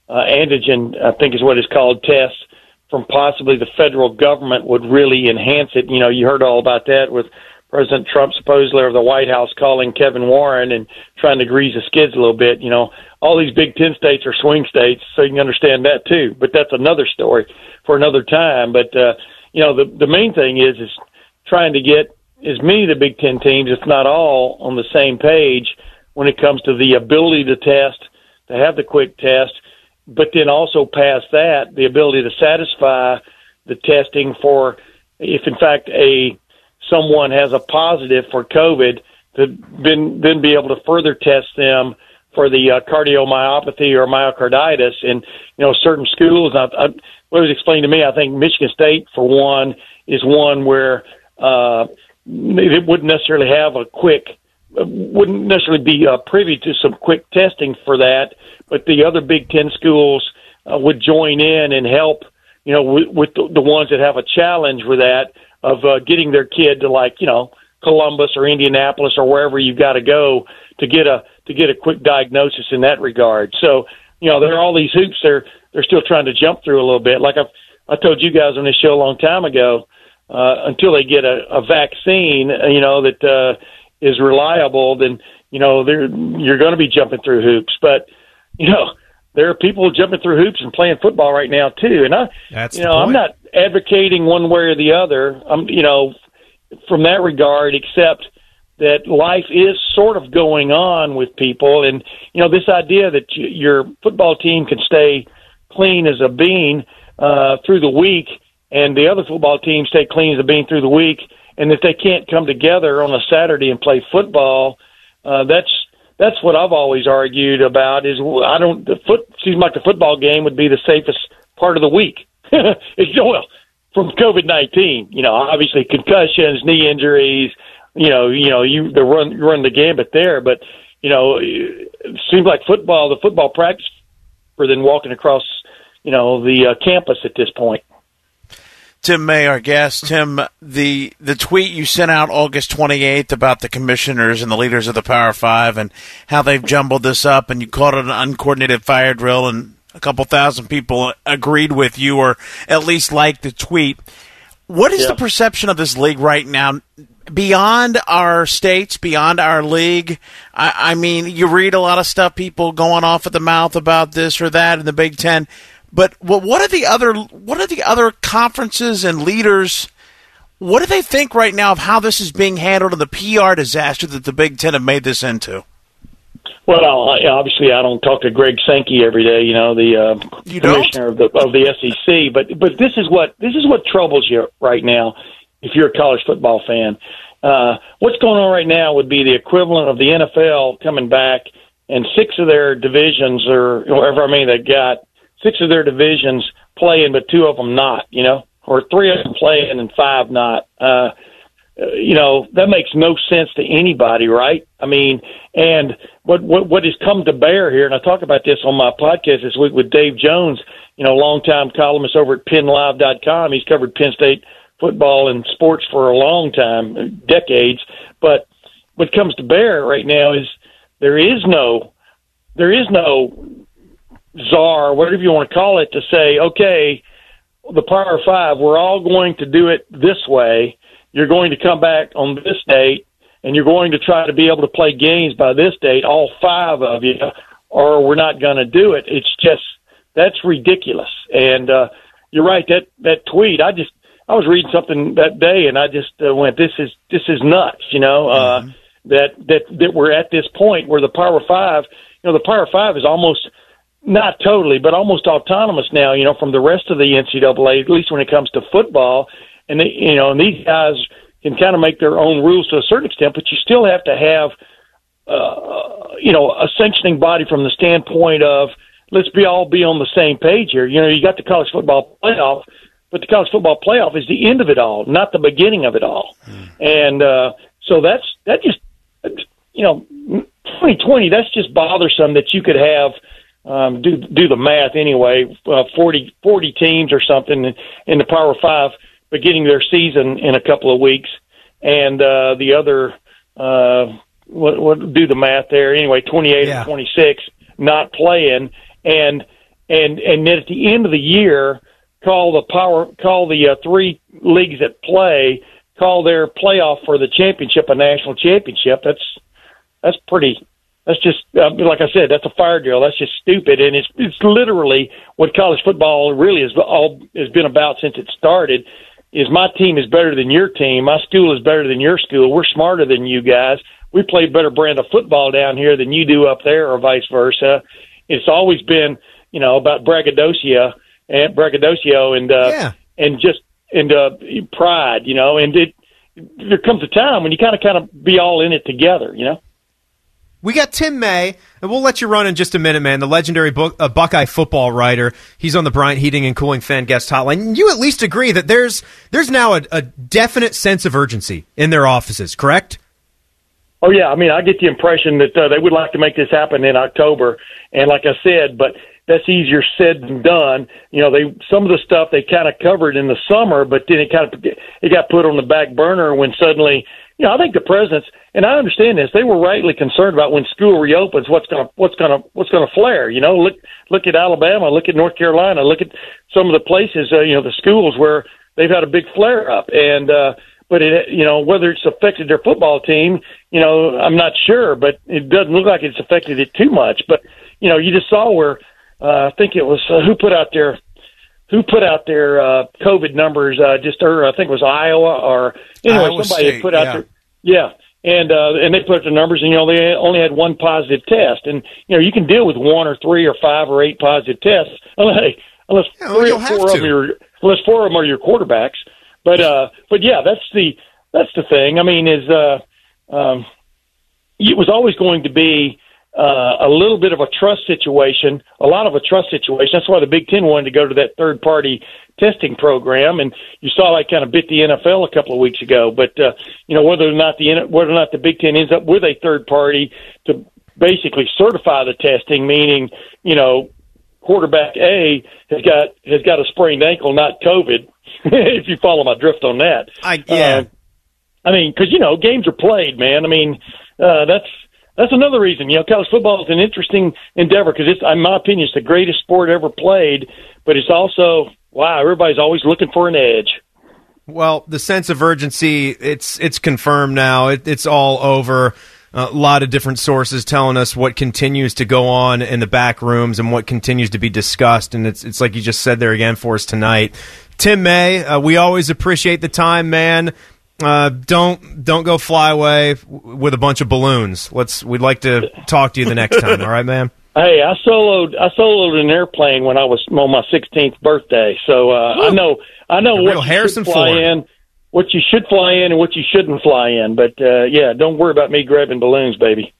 uh, antigen, I think is what it's called, tests from possibly the federal government would really enhance it. You know, you heard all about that with President Trump supposedly or the White House calling Kevin Warren and trying to grease the skids a little bit. You know, all these Big Ten states are swing states, so you can understand that too. But that's another story for another time. But uh, you know, the the main thing is is trying to get as many of the Big Ten teams, if not all, on the same page when it comes to the ability to test, to have the quick test, but then also past that, the ability to satisfy the testing for if in fact a someone has a positive for COVID, to then then be able to further test them for the uh, cardiomyopathy or myocarditis. And you know, certain schools. I, I, what was explained to me, I think Michigan State, for one, is one where uh, it wouldn't necessarily have a quick, wouldn't necessarily be uh, privy to some quick testing for that but the other Big Ten schools uh, would join in and help, you know, with, with the, the ones that have a challenge with that of uh, getting their kid to like, you know, Columbus or Indianapolis or wherever you've got to go to get a to get a quick diagnosis in that regard. So, you know, there are all these hoops they're they're still trying to jump through a little bit. Like I've I told you guys on this show a long time ago, uh, until they get a, a vaccine, uh, you know, that uh, is reliable, then you know they're you're going to be jumping through hoops. But you know, there are people jumping through hoops and playing football right now too. And I, That's you know, I'm not advocating one way or the other. I'm, you know, from that regard, except that life is sort of going on with people, and you know, this idea that y- your football team can stay clean as a bean uh, through the week, and the other football team stay clean as a bean through the week, and if they can't come together on a Saturday and play football, uh, that's that's what I've always argued about. Is I don't the foot seems like the football game would be the safest part of the week. it's well from COVID nineteen. You know, obviously concussions, knee injuries. You know, you know, you the run run the gambit there, but you know, it seems like football, the football practice, for than walking across, you know, the uh, campus at this point. Tim May, our guest. Tim, the the tweet you sent out August 28th about the commissioners and the leaders of the Power Five and how they've jumbled this up, and you called it an uncoordinated fire drill, and a couple thousand people agreed with you or at least liked the tweet. What is Yeah. the perception of this league right now? Beyond our states, beyond our league, I, I mean, you read a lot of stuff, people going off at the mouth about this or that in the Big Ten. But what what are the other what are the other conferences and leaders? What do they think right now of how this is being handled and the PR disaster that the Big Ten have made this into? Well, I, obviously, I don't talk to Greg Sankey every day. You know, the uh, You commissioner of the of the SEC. But but this is what this is what troubles you right now. If you're a college football fan, uh, what's going on right now would be the equivalent of the NFL coming back and six of their divisions, or whatever I mean, they got six of their divisions playing, but two of them not. You know, or three of them playing and five not. Uh, you know that makes no sense to anybody, right? I mean, and what what what has come to bear here, and I talk about this on my podcast this week with Dave Jones, you know, longtime columnist over at PennLive.com. He's covered Penn State football and sports for a long time, decades. But what comes to bear right now is there is no there is no czar, whatever you want to call it, to say, okay, the Power Five, we're all going to do it this way. You're going to come back on this date, and you're going to try to be able to play games by this date, all five of you, or we're not going to do it. It's just that's ridiculous. And uh, you're right. That that tweet, I just I was reading something that day, and I just uh, went, "This is this is nuts." You know, uh, that that that we're at this point where the Power Five, you know, the Power Five is almost not totally, but almost autonomous now. You know, from the rest of the NCAA, at least when it comes to football, and they, you know, and these guys can kind of make their own rules to a certain extent, but you still have to have, uh, you know, a sanctioning body from the standpoint of let's be all be on the same page here. You know, you got the college football playoff, but the college football playoff is the end of it all, not the beginning of it all. And uh, so that's that just you know, 2020. That's just bothersome that you could have. Um, do do the math anyway. Uh, 40, 40 teams or something in, the Power Five beginning their season in a couple of weeks, and uh, the other uh, what, what do the math there anyway? Twenty eight Yeah. and twenty six not playing, and and and then at the end of the year, call the power call the uh, three leagues that play call their playoff for the championship a national championship. That's that's pretty. That's just uh, like I said. That's a fire drill. That's just stupid, and it's it's literally what college football really is all has been about since it started. Is my team is better than your team. My school is better than your school. We're smarter than you guys. We play a better brand of football down here than you do up there, or vice versa. It's always been, you know, about braggadocio and braggadocio and uh, and just and uh, pride, you know. And it there comes a time when you kind of kind of be all in it together, you know. We got Tim May, and we'll let you run in just a minute, man. The legendary book, uh, Buckeye football writer. He's on the Bryant Heating and Cooling fan guest hotline. You at least agree that there's there's now a, a definite sense of urgency in their offices, correct? Oh yeah, I mean, I get the impression that uh, they would like to make this happen in October, and like I said, but that's easier said than done. You know, they some of the stuff they kind of covered in the summer, but then it kind of it got put on the back burner when suddenly, you know, I think the presidents and I understand this. They were rightly concerned about when school reopens, what's going to what's going to what's going to flare. You know, look look at Alabama, look at North Carolina, look at some of the places, uh, you know, the schools where they've had a big flare up, and uh, but it, you know, whether it's affected their football team, you know, I'm not sure, but it doesn't look like it's affected it too much. But you know, you just saw where uh, I think it was uh, who put out their who put out their uh, COVID numbers uh, just or I think it was Iowa or anyway Iowa somebody State, put out yeah. their yeah. And uh, and they put the numbers and you know they only had one positive test. And you know you can deal with one or three or five or eight positive tests unless unless well, three or four of are unless four of them are your quarterbacks. But uh but yeah that's the that's the thing. I mean is uh um it was always going to be uh, a little bit of a trust situation, a lot of a trust situation. That's why the Big Ten wanted to go to that third party testing program, and you saw that kind of bit the NFL a couple of weeks ago. But uh, you know whether or not the whether or not the Big Ten ends up with a third party to basically certify the testing, meaning you know quarterback A has got has got a sprained ankle, not COVID. if you follow my drift on that, I yeah. Uh, I mean, because you know games are played, man. I mean, uh, that's that's another reason. You know, college football is an interesting endeavor because it's, in my opinion, it's the greatest sport ever played. But it's also wow, everybody's always looking for an edge. Well, the sense of urgency, it's it's confirmed now. It, it's all over. A lot of different sources telling us what continues to go on in the back rooms and what continues to be discussed. And it's it's like you just said there again for us tonight. Tim May, uh, we always appreciate the time, man. Uh, don't don't go fly away with a bunch of balloons. Let's we'd like to talk to you the next time. All right, man. Hey, I soloed I soloed an airplane when I was on my 16th birthday, so uh, I know I know what you Harrison should fly Ford. in, what you should fly in, and what you shouldn't fly in. But uh, yeah, don't worry about me grabbing balloons, baby.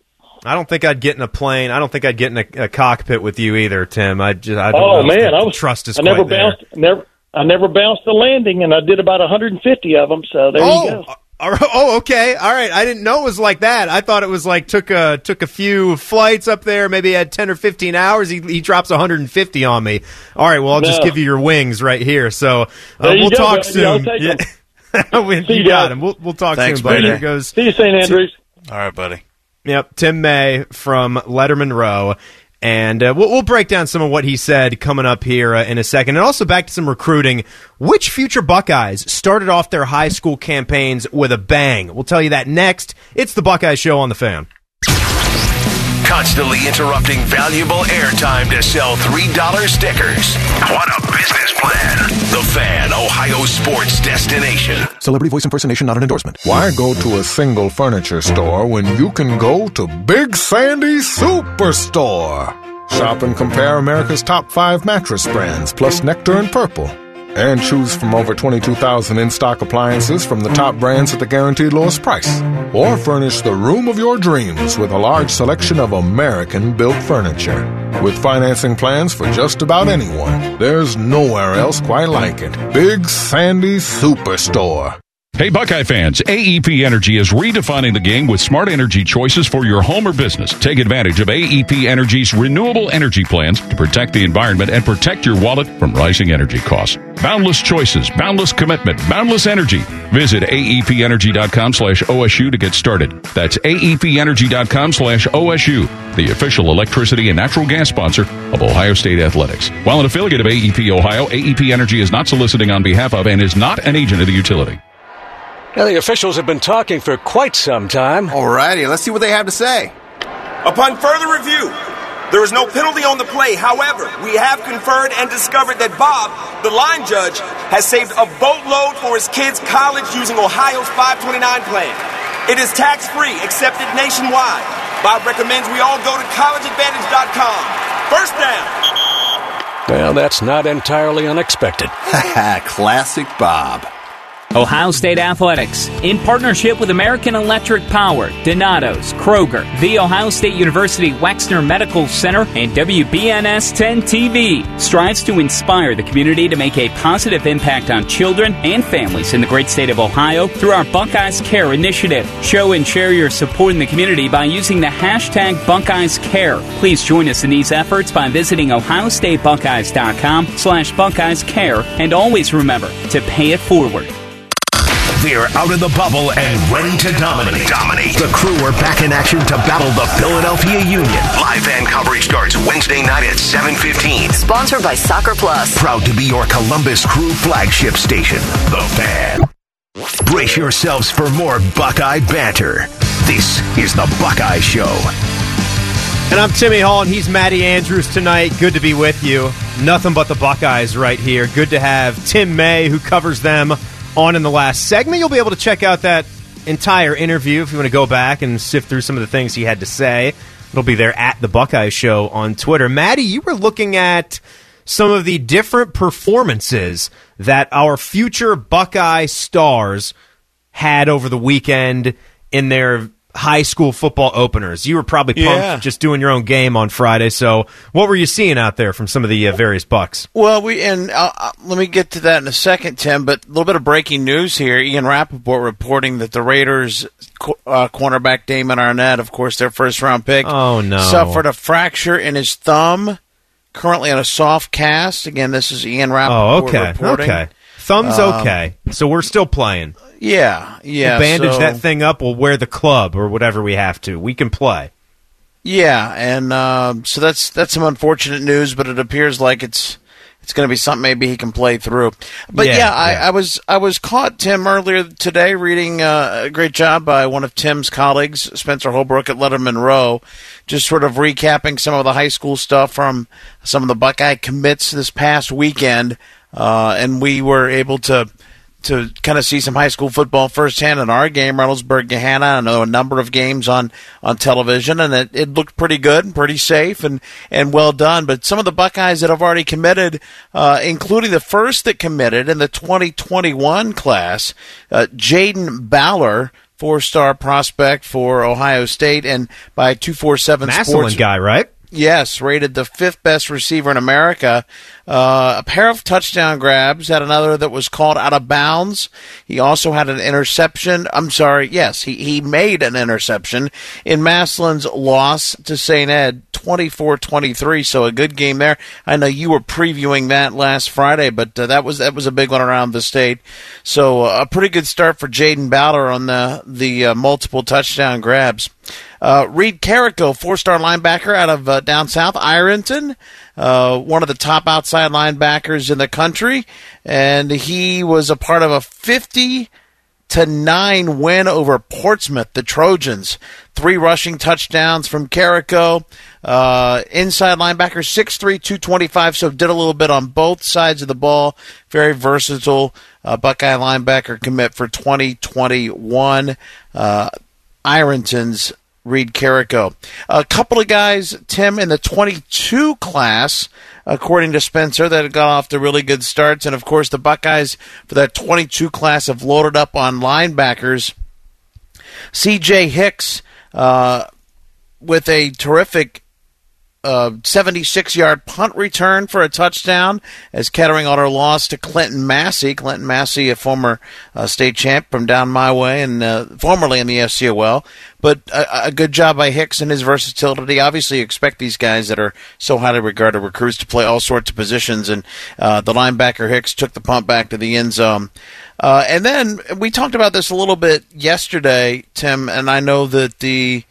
I don't think I'd get in a plane. I don't think I'd get in a, a cockpit with you either, Tim. I just I don't Oh know man, I was trust is I never quite there. bounced never I never bounced the landing, and I did about 150 of them. So there oh, you go. oh, okay, all right. I didn't know it was like that. I thought it was like took a took a few flights up there. Maybe had ten or fifteen hours. He, he drops 150 on me. All right, well I'll just give you your wings right here. So uh, we'll go, talk buddy. I'll soon. Yeah. We- See you you got him. We'll we'll talk Thanks, soon, buddy. buddy. Here goes. See you, St. Andrews. All right, buddy. Yep, Tim May from Lettermen Row. And uh, we'll, we'll break down some of what he said coming up here uh, in a second. And also back to some recruiting. Which future Buckeyes started off their high school campaigns with a bang? We'll tell you that next. It's the Buckeye Show on the fan. Constantly interrupting valuable airtime to sell $3 stickers. What a business plan. The Fan, Ohio sports destination. Celebrity voice impersonation not an endorsement. Why go to a single furniture store when you can go to Big Sandy Superstore? Shop and compare America's top five mattress brands, plus Nectar and Purple. And choose from over 22,000 in stock appliances from the top brands at the guaranteed lowest price. Or furnish the room of your dreams with a large selection of American built furniture. With financing plans for just about anyone, there's nowhere else quite like it. Big Sandy Superstore. Hey, Buckeye fans, AEP Energy is redefining the game with smart energy choices for your home or business. Take advantage of AEP Energy's renewable energy plans to protect the environment and protect your wallet from rising energy costs. Boundless choices, boundless commitment, boundless energy. Visit aepenergy.com slash OSU to get started. That's aepenergy.com slash OSU, the official electricity and natural gas sponsor of Ohio State Athletics. While an affiliate of AEP Ohio, AEP Energy is not soliciting on behalf of and is not an agent of the utility. Now, the officials have been talking for quite some time. Alrighty, let's see what they have to say. Upon further review, there is no penalty on the play. However, we have conferred and discovered that Bob, the line judge, has saved a boatload for his kids' college using Ohio's 529 plan. It is tax free, accepted nationwide. Bob recommends we all go to collegeadvantage.com. First down. Well, that's not entirely unexpected. Classic Bob. Ohio State Athletics, in partnership with American Electric Power, Donato's, Kroger, The Ohio State University Wexner Medical Center, and WBNS 10 TV, strives to inspire the community to make a positive impact on children and families in the great state of Ohio through our Buckeyes Care initiative. Show and share your support in the community by using the hashtag Buckeyes Care. Please join us in these efforts by visiting ohiostatebuckeyes.com slash Buckeyes Care, and always remember to pay it forward. They're out of the bubble and ready to dominate. Dominate. The crew are back in action to battle the Philadelphia Union. Live fan coverage starts Wednesday night at 7:15. Sponsored by Soccer Plus. Proud to be your Columbus Crew flagship station, The Fan. Brace yourselves for more Buckeye banter. This is the Buckeye Show. And I'm Timmy Hall, and he's Matty Andrews tonight. Good to be with you. Nothing but the Buckeyes right here. Good to have Tim May, who covers them on in the last segment. You'll be able to check out that entire interview if you want to go back and sift through some of the things he had to say. It'll be there at the Buckeye Show on Twitter. Maddie, you were looking at some of the different performances that our future Buckeye stars had over the weekend in their high school football openers. You were probably pumped Yeah. just doing your own game on Friday. So, what were you seeing out there from some of the uh, various Bucks? Well, we and uh, uh, let me get to that in a second, Tim. But a little bit of breaking news here: Ian Rapoport reporting that the Raiders uh, cornerback Damon Arnette, of course, their first round pick, Oh, no. suffered a fracture in his thumb. Currently on a soft cast. Again, this is Ian Rapoport Oh, okay, reporting. okay. Thumbs Um, okay. So we're still playing. Yeah, yeah. we'll bandage so- that thing up. We'll wear the club or whatever we have to. We can play. Yeah, and um, so that's that's some unfortunate news, but it appears like it's it's going to be something maybe he can play through. But yeah, Yeah, I, yeah. I was I was caught Tim earlier today reading uh, a great job by one of Tim's colleagues, Spencer Holbrook at Lettermen Row, just sort of recapping some of the high school stuff from some of the Buckeye commits this past weekend, uh, and we were able to to kind of see some high school football firsthand in our game, Reynoldsburg Gahanna. I know a number of games on, on television, and it, it looked pretty good and pretty safe and, and well done. But some of the Buckeyes that have already committed, uh, including the first that committed in the 2021 class, uh, Jayden Ballard. Four-star prospect for Ohio State, and by two four seven Massillon Sports guy, right? Yes, rated the fifth best receiver in America. Uh, a pair of touchdown grabs, had another that was called out of bounds. He also had an interception. I'm sorry, yes, he, he made an interception in Massillon's loss to St. Ed, 24-23, so a good game there. I know you were previewing that last Friday, but uh, that was that was a big one around the state. So uh, a pretty good start for Jayden Ballard on the the uh, multiple touchdown grabs. Uh, Reed Carrico, four-star linebacker out of uh, down south, Ironton, uh, one of the top outside linebackers in the country, and he was a part of a 50 to nine win over Portsmouth, the Trojans. Three rushing touchdowns from Carrico. Uh, inside linebacker, 6'3", 225, so did a little bit on both sides of the ball. Very versatile uh, Buckeye linebacker commit for 2021. Uh, Ironton's Reed Carrico. A couple of guys, Tim, in the 22 class, according to Spencer, that got off to really good starts. And of course, the Buckeyes for that 22 class have loaded up on linebackers. CJ Hicks uh, with a terrific 76 yard punt return for a touchdown as Kettering Alter lost to Clinton Massie. Clinton Massie, a former uh, state champ from down my way and uh, formerly in the FCOL. But a, a, good job by Hicks and his versatility. Obviously, you expect these guys that are so highly regarded recruits to play all sorts of positions. And uh, the linebacker Hicks took the punt back to the end zone. Uh, and then we talked about this a little bit yesterday, Tim, and I know that the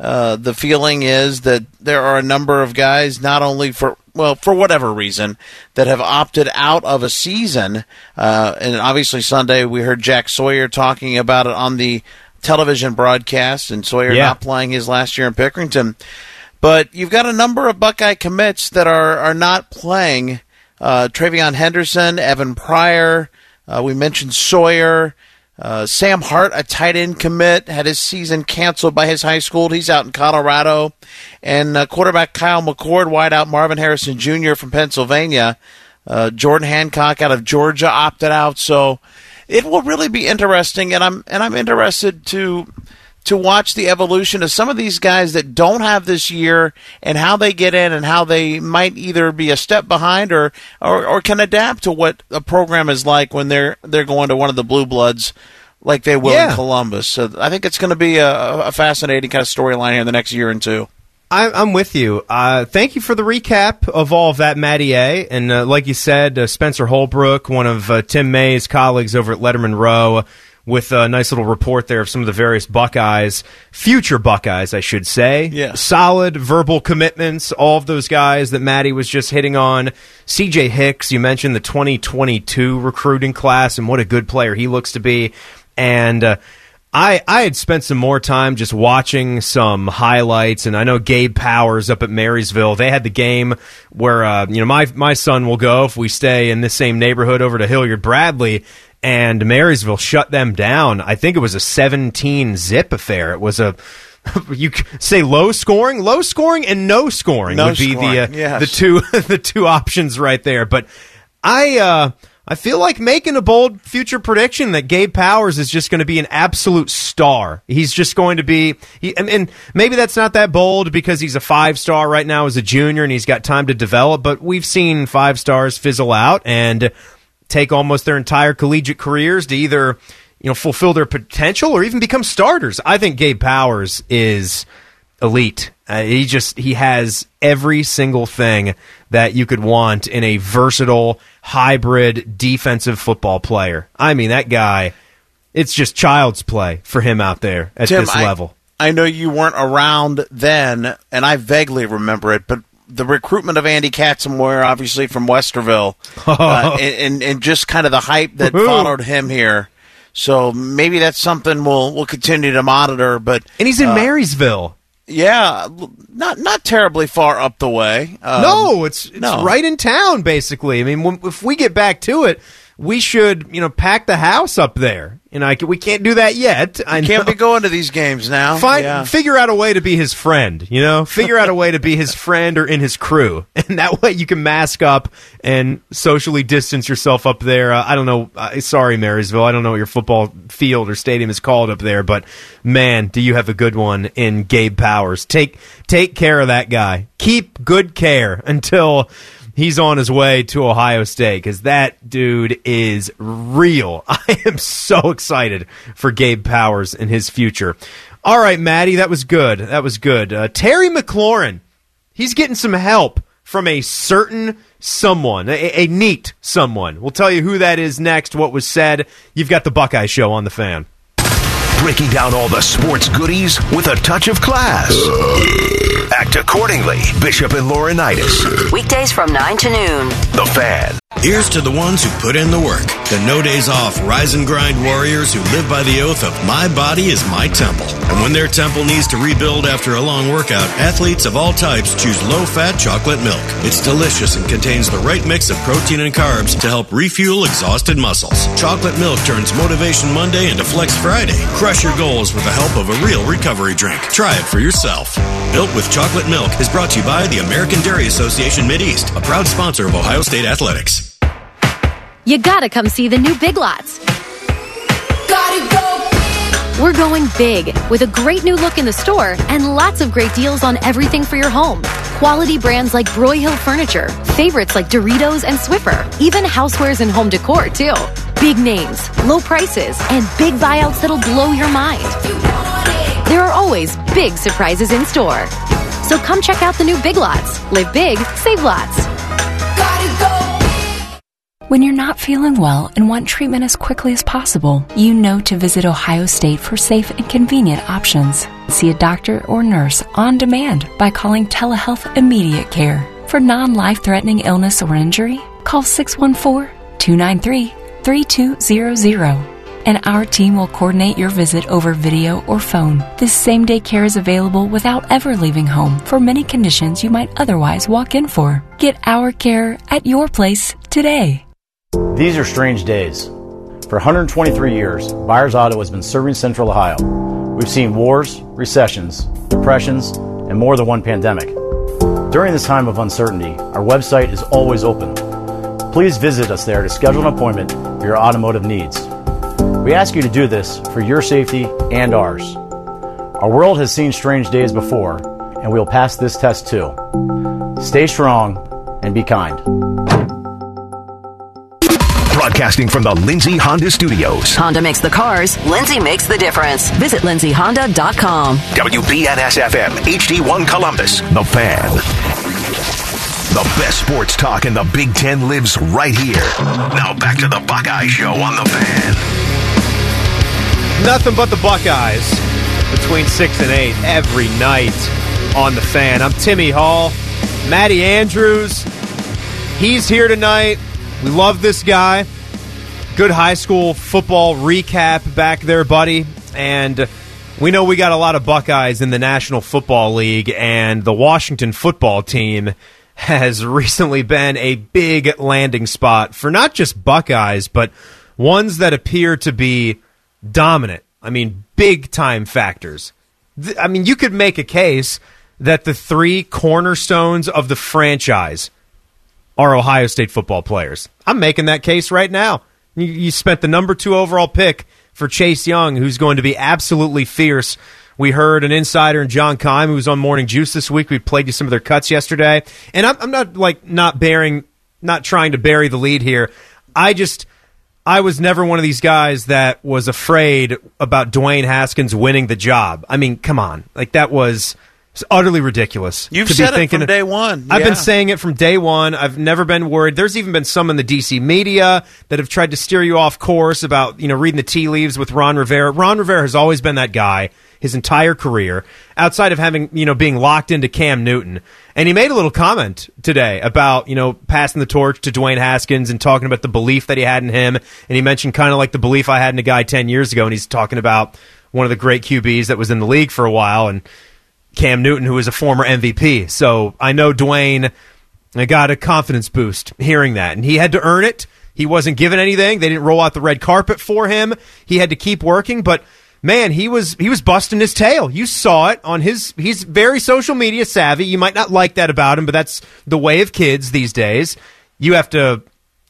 uh, the feeling is that there are a number of guys, not only for well, for whatever reason, that have opted out of a season. Uh, and obviously, Sunday we heard Jack Sawyer talking about it on the television broadcast, and Sawyer Yeah. not playing his last year in Pickerington. But you've got a number of Buckeye commits that are are not playing. Uh, Travion Henderson, Evan Pryor. Uh, we mentioned Sawyer. Uh, Sam Hart, a tight end commit, had his season canceled by his high school. He's out in Colorado. And uh, quarterback Kyle McCord, wideout Marvin Harrison Jr. from Pennsylvania. Uh, Jordan Hancock out of Georgia opted out. So it will really be interesting, and I'm and I'm interested to to watch the evolution of some of these guys that don't have this year and how they get in and how they might either be a step behind or or, or can adapt to what a program is like when they're they're going to one of the blue bloods like they will Yeah. in Columbus. So I think it's going to be a, a fascinating kind of storyline here in the next year and two. I'm with you. Uh, thank you for the recap of all of that, Matty A. And uh, like you said, uh, Spencer Holbrook, one of uh, Tim May's colleagues over at Lettermen Row, with a nice little report there of some of the various Buckeyes, future Buckeyes, I should say. Yeah. Solid verbal commitments, all of those guys that Maddie was just hitting on. CJ Hicks, you mentioned the 2022 recruiting class and what a good player he looks to be. And uh, I I had spent some more time just watching some highlights, and I know Gabe Powers up at Marysville. They had the game where uh, you know my my son will go if we stay in the same neighborhood over to Hilliard Bradley, and Marysville shut them down. I think it was a 17 zip affair. It was a you say low scoring, low scoring, and no scoring No would be scoring, the uh, yes. the two the two options right there. But I uh, I feel like making a bold future prediction that Gabe Powers is just going to be an absolute star. He's just going to be, he, and, and maybe that's not that bold because he's a five star right now as a junior and he's got time to develop. But we've seen five stars fizzle out and take almost their entire collegiate careers to either you know fulfill their potential or even become starters. I think Gabe Powers is elite. Uh, he just he has every single thing that you could want in a versatile hybrid defensive football player. I mean, that guy. It's just child's play for him out there at Tim, this I- level. I know you weren't around then, and I vaguely remember it, but the recruitment of Andy Katzenmoyer, obviously from Westerville, uh, and, and just kind of the hype that Woohoo. followed him here. So maybe that's something we'll we'll continue to monitor. But and he's in uh, Marysville. Yeah, not not terribly far up the way. Um, no, it's it's no. right in town, basically. I mean, when, if we get back to it, we should you know pack the house up there. You know, I can, we can't do that yet. I Can't know. be going to these games now. Find, Yeah. figure out a way to be his friend. You know, figure out a way to be his friend or in his crew, and that way you can mask up and socially distance yourself up there. Uh, I don't know. Uh, sorry, Marysville. I don't know what your football field or stadium is called up there, but man, do you have a good one in Gabe Powers? Take take care of that guy. Keep good care until. He's on his way to Ohio State because that dude is real. I am so excited for Gabe Powers and his future. All right, Maddie, that was good. That was good. Uh, Terry McLaurin, he's getting some help from a certain someone, a, a neat someone. We'll tell you who that is next, what was said. You've got the Buckeye Show on the fan. Breaking down all the sports goodies with a touch of class. Act accordingly, Bishop and Laurinaitis. Weekdays from 9 to noon. The Fan. Here's to the ones who put in the work. The no days off, rise and grind warriors who live by the oath of my body is my temple. And when their temple needs to rebuild after a long workout, athletes of all types choose low fat chocolate milk. It's delicious and contains the right mix of protein and carbs to help refuel exhausted muscles. Chocolate milk turns Motivation Monday into Flex Friday. Crush your goals with the help of a real recovery drink. Try it for yourself. Built with chocolate milk is brought to you by the American Dairy Association Mideast, a proud sponsor of Ohio State Athletics. You gotta come see the new Big Lots. Gotta go. We're going big with a great new look in the store and lots of great deals on everything for your home. Quality brands like Broyhill Furniture, favorites like Doritos and Swiffer, even housewares and home decor, too. Big names, low prices, and big buyouts that'll blow your mind. There are always big surprises in store. So come check out the new Big Lots. Live big, save lots. When you're not feeling well and want treatment as quickly as possible, you know to visit Ohio State for safe and convenient options. See a doctor or nurse on demand by calling Telehealth Immediate Care. For non life threatening illness or injury, call 614 293 3200 and our team will coordinate your visit over video or phone. This same day care is available without ever leaving home for many conditions you might otherwise walk in for. Get our care at your place today. These are strange days. For 123 years, Byers Auto has been serving Central Ohio. We've seen wars, recessions, depressions, and more than one pandemic. During this time of uncertainty, our website is always open. Please visit us there to schedule an appointment for your automotive needs. We ask you to do this for your safety and ours. Our world has seen strange days before, and we'll pass this test too. Stay strong and be kind. Broadcasting from the Lindsay Honda Studios. Honda makes the cars, Lindsay makes the difference. Visit lindsayhonda.com. WBNS FM, HD1 Columbus. The Fan. The best sports talk in the Big Ten lives right here. Now back to the Buckeye Show on The Fan. Nothing but the Buckeyes between 6 and 8 every night on the fan. I'm Timmy Hall. Matty Andrews, he's here tonight. We love this guy. Good high school football recap back there, buddy. And we know we got a lot of Buckeyes in the National Football League, and the Washington football team has recently been a big landing spot for not just Buckeyes, but ones that appear to be dominant. I mean, big time factors. I mean, you could make a case that the three cornerstones of the franchise are Ohio State football players. I'm making that case right now. You, you spent the number two overall pick for Chase Young, who's going to be absolutely fierce. We heard an insider in John Keim, who was on Morning Juice this week. We played you some of their cuts yesterday, and I'm, I'm not like not bearing, not trying to bury the lead here. I just I was never one of these guys that was afraid about Dwayne Haskins winning the job. I mean, come on, like that was it's utterly ridiculous. You've to said it thinking from day one. I've been saying it from day one. I've never been worried. There's even been some in the DC media that have tried to steer you off course about you know reading the tea leaves with Ron Rivera. Ron Rivera has always been that guy his entire career, outside of having you know being locked into Cam Newton. And he made a little comment today about you know passing the torch to Dwayne Haskins and talking about the belief that he had in him. And he mentioned kind of like the belief I had in a guy ten years ago. And he's talking about one of the great QBs that was in the league for a while and Cam Newton, who is a former MVP. So I know Dwayne got a confidence boost hearing that. And he had to earn it. He wasn't given anything. They didn't roll out the red carpet for him. He had to keep working, but man, he was he was busting his tail. You saw it on his he's very social media savvy. You might not like that about him, but that's the way of kids these days. You have to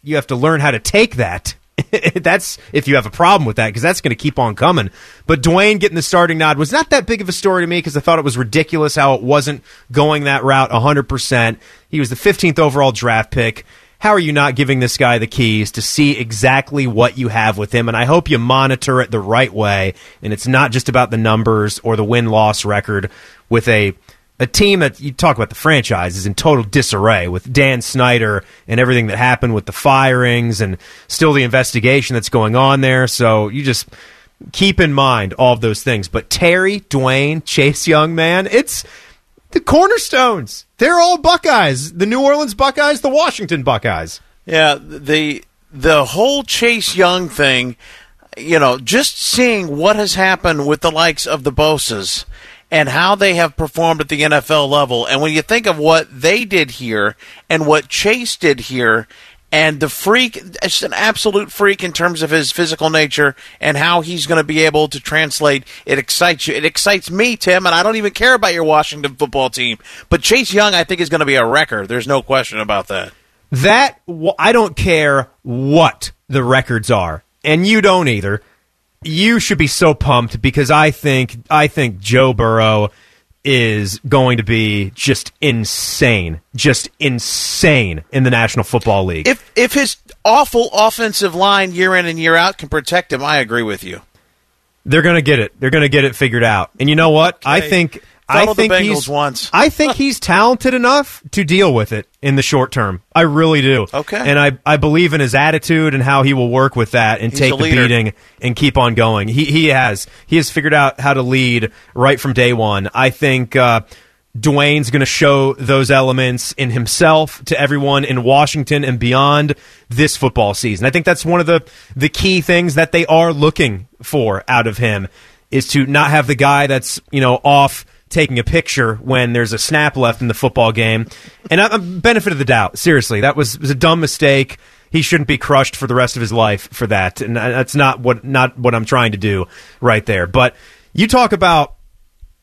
you have to learn how to take that. that's if you have a problem with that because that's going to keep on coming. But Dwayne getting the starting nod was not that big of a story to me because I thought it was ridiculous how it wasn't going that route 100%. He was the 15th overall draft pick. How are you not giving this guy the keys to see exactly what you have with him? And I hope you monitor it the right way. And it's not just about the numbers or the win loss record with a a team that you talk about the franchise is in total disarray with Dan Snyder and everything that happened with the firings and still the investigation that's going on there. So you just keep in mind all of those things. But Terry, Dwayne, Chase Young, man, it's the cornerstones. They're all Buckeyes. The New Orleans Buckeyes, the Washington Buckeyes. Yeah, the the whole Chase Young thing, you know, just seeing what has happened with the likes of the Bosas and how they have performed at the NFL level, and when you think of what they did here and what Chase did here, and the freak, it's an absolute freak in terms of his physical nature and how he's going to be able to translate. It excites you. It excites me, Tim, and I don't even care about your Washington football team. But Chase Young, I think, is going to be a wrecker. There's no question about that. That I don't care what the records are, and you don't either. You should be so pumped because I think I think Joe Burrow is going to be just insane, just insane in the National Football League. If if his awful offensive line year in and year out can protect him, I agree with you. They're going to get it. They're going to get it figured out. And you know what? I think I think he's once. I think he's talented enough to deal with it in the short term. I really do. Okay. And I, I believe in his attitude and how he will work with that and He's take the beating and keep on going. He he has he has figured out how to lead right from day one. I think uh, Dwayne's going to show those elements in himself to everyone in Washington and beyond this football season. I think that's one of the the key things that they are looking for out of him is to not have the guy that's you know off taking a picture when there's a snap left in the football game. And I'm benefit of the doubt. Seriously, that was, was a dumb mistake. He shouldn't be crushed for the rest of his life for that. And that's not what not what I'm trying to do right there. But you talk about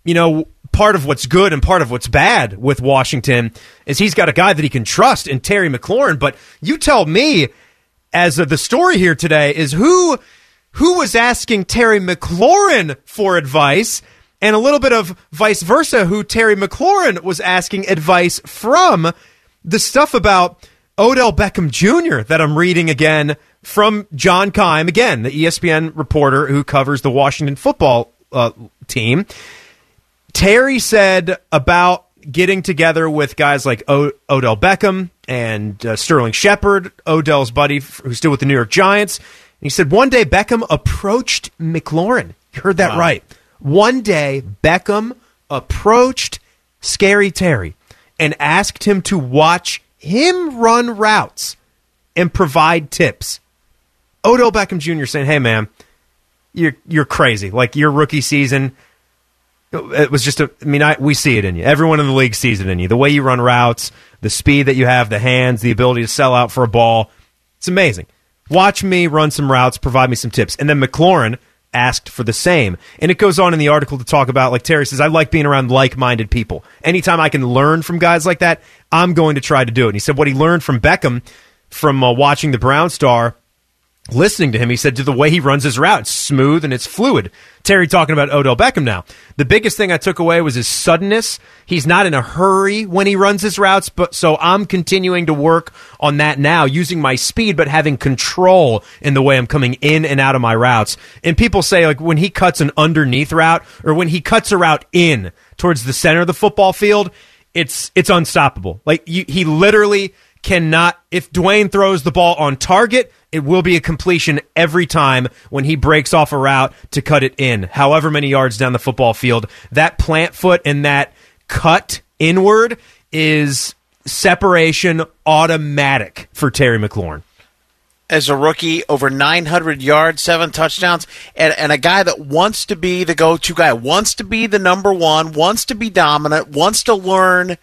you know, part of what's good and part of what's bad with Washington is he's got a guy that he can trust in Terry McLaurin. But you tell me, as the story here today, is who who was asking Terry McLaurin for advice, and a little bit of vice versa, who Terry McLaurin was asking advice from. The stuff about Odell Beckham Jr. that I'm reading again from John Keim, again, the ESPN reporter who covers the Washington football uh, team. Terry said about getting together with guys like o- Odell Beckham and uh, Sterling Shepard, Odell's buddy f- who's still with the New York Giants. And he said one day Beckham approached McLaurin. You heard that Wow. right. One day Beckham approached Scary Terry and asked him to watch him run routes and provide tips. Odell Beckham Jr. saying, "Hey man, you're you're crazy. Like your rookie season, it was just a. I mean, I, we see it in you. Everyone in the league sees it in you. The way you run routes, the speed that you have, the hands, the ability to sell out for a ball. It's amazing. Watch me run some routes, provide me some tips. And then McLaurin asked for the same. And it goes on in the article to talk about, like Terry says, I like being around like minded people. Anytime I can learn from guys like that, I'm going to try to do it. And he said what he learned from Beckham from uh, watching the Brown Star listening to him, he said, to the way he runs his route, it's smooth and it's fluid. Terry talking about Odell Beckham now. The biggest thing I took away was his suddenness. He's not in a hurry when he runs his routes, but so I'm continuing to work on that now, using my speed, but having control in the way I'm coming in and out of my routes. And people say, like, when he cuts an underneath route or when he cuts a route in towards the center of the football field, it's it's unstoppable. Like you, he literally cannot. If Dwayne throws the ball on target, it will be a completion every time when he breaks off a route to cut it in. However many yards down the football field, that plant foot and that cut inward is separation automatic for Terry McLaurin. as a rookie, over 900 yards, seven touchdowns, and, and a guy that wants to be the go-to guy, wants to be the number one, wants to be dominant, wants to learn.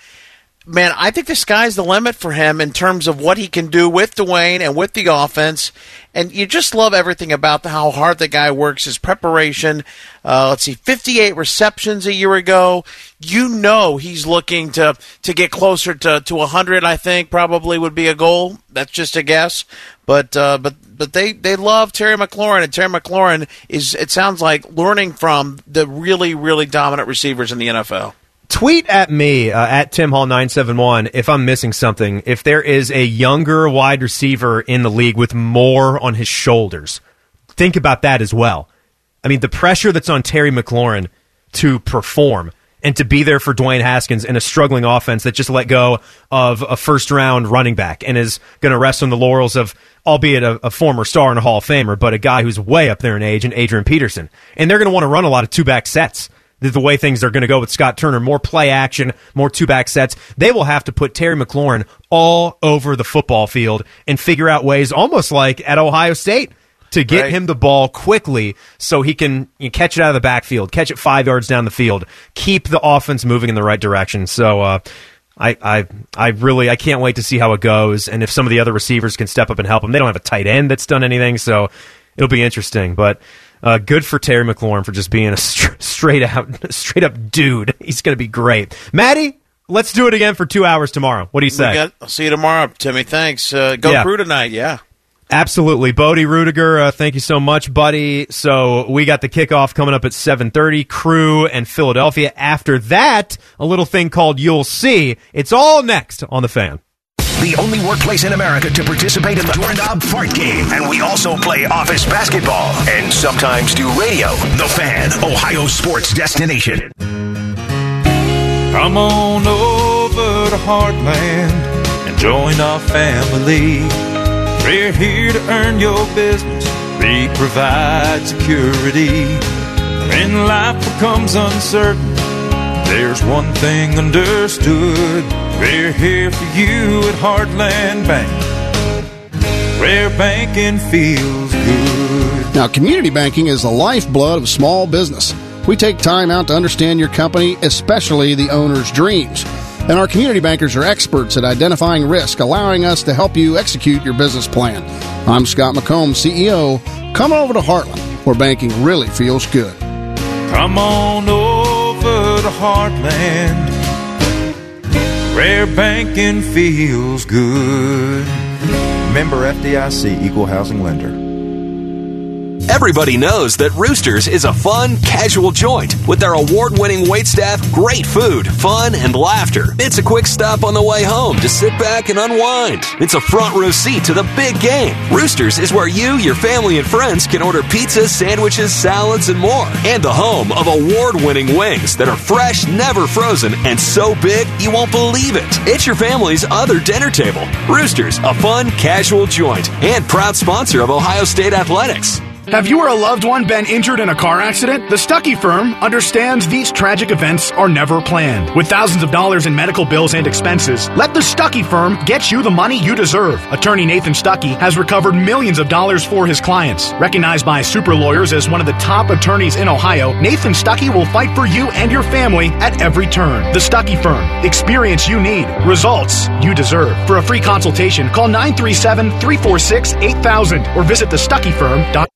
Man, I think the sky's the limit for him in terms of what he can do with Dwayne and with the offense. And you just love everything about the, how hard the guy works, his preparation. Uh, let's see, 58 receptions a year ago. You know he's looking to to get closer to, to 100. I think probably would be a goal. That's just a guess, but uh, but but they they love Terry McLaurin, and Terry McLaurin is it sounds like learning from the really really dominant receivers in the NFL. Tweet at me uh, at Tim Hall nine seven one if I'm missing something. If there is a younger wide receiver in the league with more on his shoulders, think about that as well. I mean, the pressure that's on Terry McLaurin to perform and to be there for Dwayne Haskins in a struggling offense that just let go of a first round running back and is going to rest on the laurels of, albeit a, a, former star and a Hall of Famer, but a guy who's way up there in age and Adrian Peterson. And they're going to want to run a lot of two back sets. The, way things are going to go with Scott Turner, more play action, more two back sets. They will have to put Terry McLaurin all over the football field and figure out ways, almost like at Ohio State to get Right. him the ball quickly so he can you know, catch it out of the backfield, catch it five yards down the field, keep the offense moving in the right direction. So uh, I, I, I really I can't wait to see how it goes, and if some of the other receivers can step up and help him. They don't have a tight end that's done anything, so it'll be interesting. But uh, good for Terry McLaurin for just being a str- straight out, straight up dude. He's going to be great. Maddie, let's do it again for two hours tomorrow. What do you say? Got, I'll see you tomorrow, Timmy. Thanks. Uh, go Yeah. crew tonight. Yeah. Absolutely. Bodie Rudiger, uh, thank you so much, buddy. So we got the kickoff coming up at 7.30, Crew and Philadelphia. After that, a little thing called You'll See. It's all next on The Fan. The only workplace in America to participate in the doorknob fart game. And we also play office basketball and sometimes do radio. The Fan, Ohio sports destination. Come on over to Heartland and join our family. We're here to earn your business. We provide security. When life becomes uncertain, there's one thing understood. We're here for you at Heartland Bank, where banking feels good. Now, community banking is the lifeblood of small business. We take time out to understand your company, especially the owner's dreams. And our community bankers are experts at identifying risk, allowing us to help you execute your business plan. I'm Scott McComb, CEO. Come over to Heartland, where banking really feels good. Come on over to Heartland, where banking feels good. Member FDIC Equal Housing Lender. Everybody knows that Roosters is a fun, casual joint with their award winning waitstaff, great food, fun, and laughter. It's a quick stop on the way home to sit back and unwind. It's a front row seat to the big game. Roosters is where you, your family, and friends can order pizzas, sandwiches, salads, and more. And the home of award winning wings that are fresh, never frozen, and so big you won't believe it. It's your family's other dinner table. Roosters, a fun, casual joint, and proud sponsor of Ohio State Athletics. Have you or a loved one been injured in a car accident? The Stuckey firm understands these tragic events are never planned. With thousands of dollars in medical bills and expenses, let the Stuckey firm get you the money you deserve. Attorney Nathan Stuckey has recovered millions of dollars for his clients. Recognized by super lawyers as one of the top attorneys in Ohio, Nathan Stuckey will fight for you and your family at every turn. The Stuckey firm. Experience you need. Results you deserve. For a free consultation, call 937 346 8000 or visit thestuckeyfirm.com.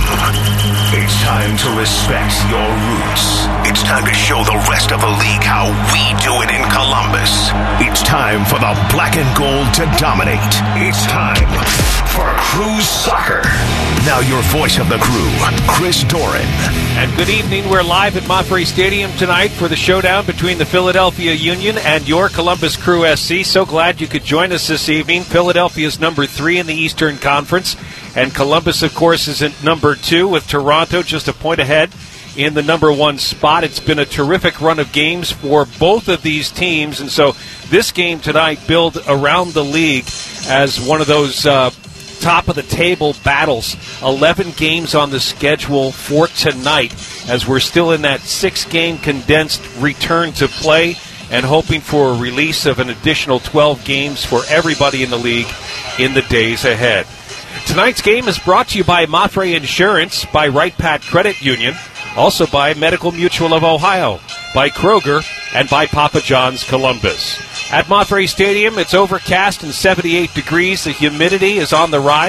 It's time to respect your roots. It's time to show the rest of the league how we do it in Columbus. It's time for the black and gold to dominate. It's time for Crew Soccer. Now your voice of the crew, Chris Doran. And good evening. We're live at Mapfre Stadium tonight for the showdown between the Philadelphia Union and your Columbus Crew SC. So glad you could join us this evening. Philadelphia's number three in the Eastern Conference, and Columbus, of course, is at number two with Toronto just a point ahead in the number one spot. It's been a terrific run of games for both of these teams, and so this game tonight build around the league as one of those. Uh, top of the table battles. 11 games on the schedule for tonight as we're still in that six game condensed return to play and hoping for a release of an additional 12 games for everybody in the league in the days ahead. Tonight's game is brought to you by Mapfre Insurance, by Wright-Patt Credit Union, also by Medical Mutual of Ohio, by Kroger, and by Papa John's Columbus. At Mapfre Stadium, it's overcast and 78 degrees. The humidity is on the rise.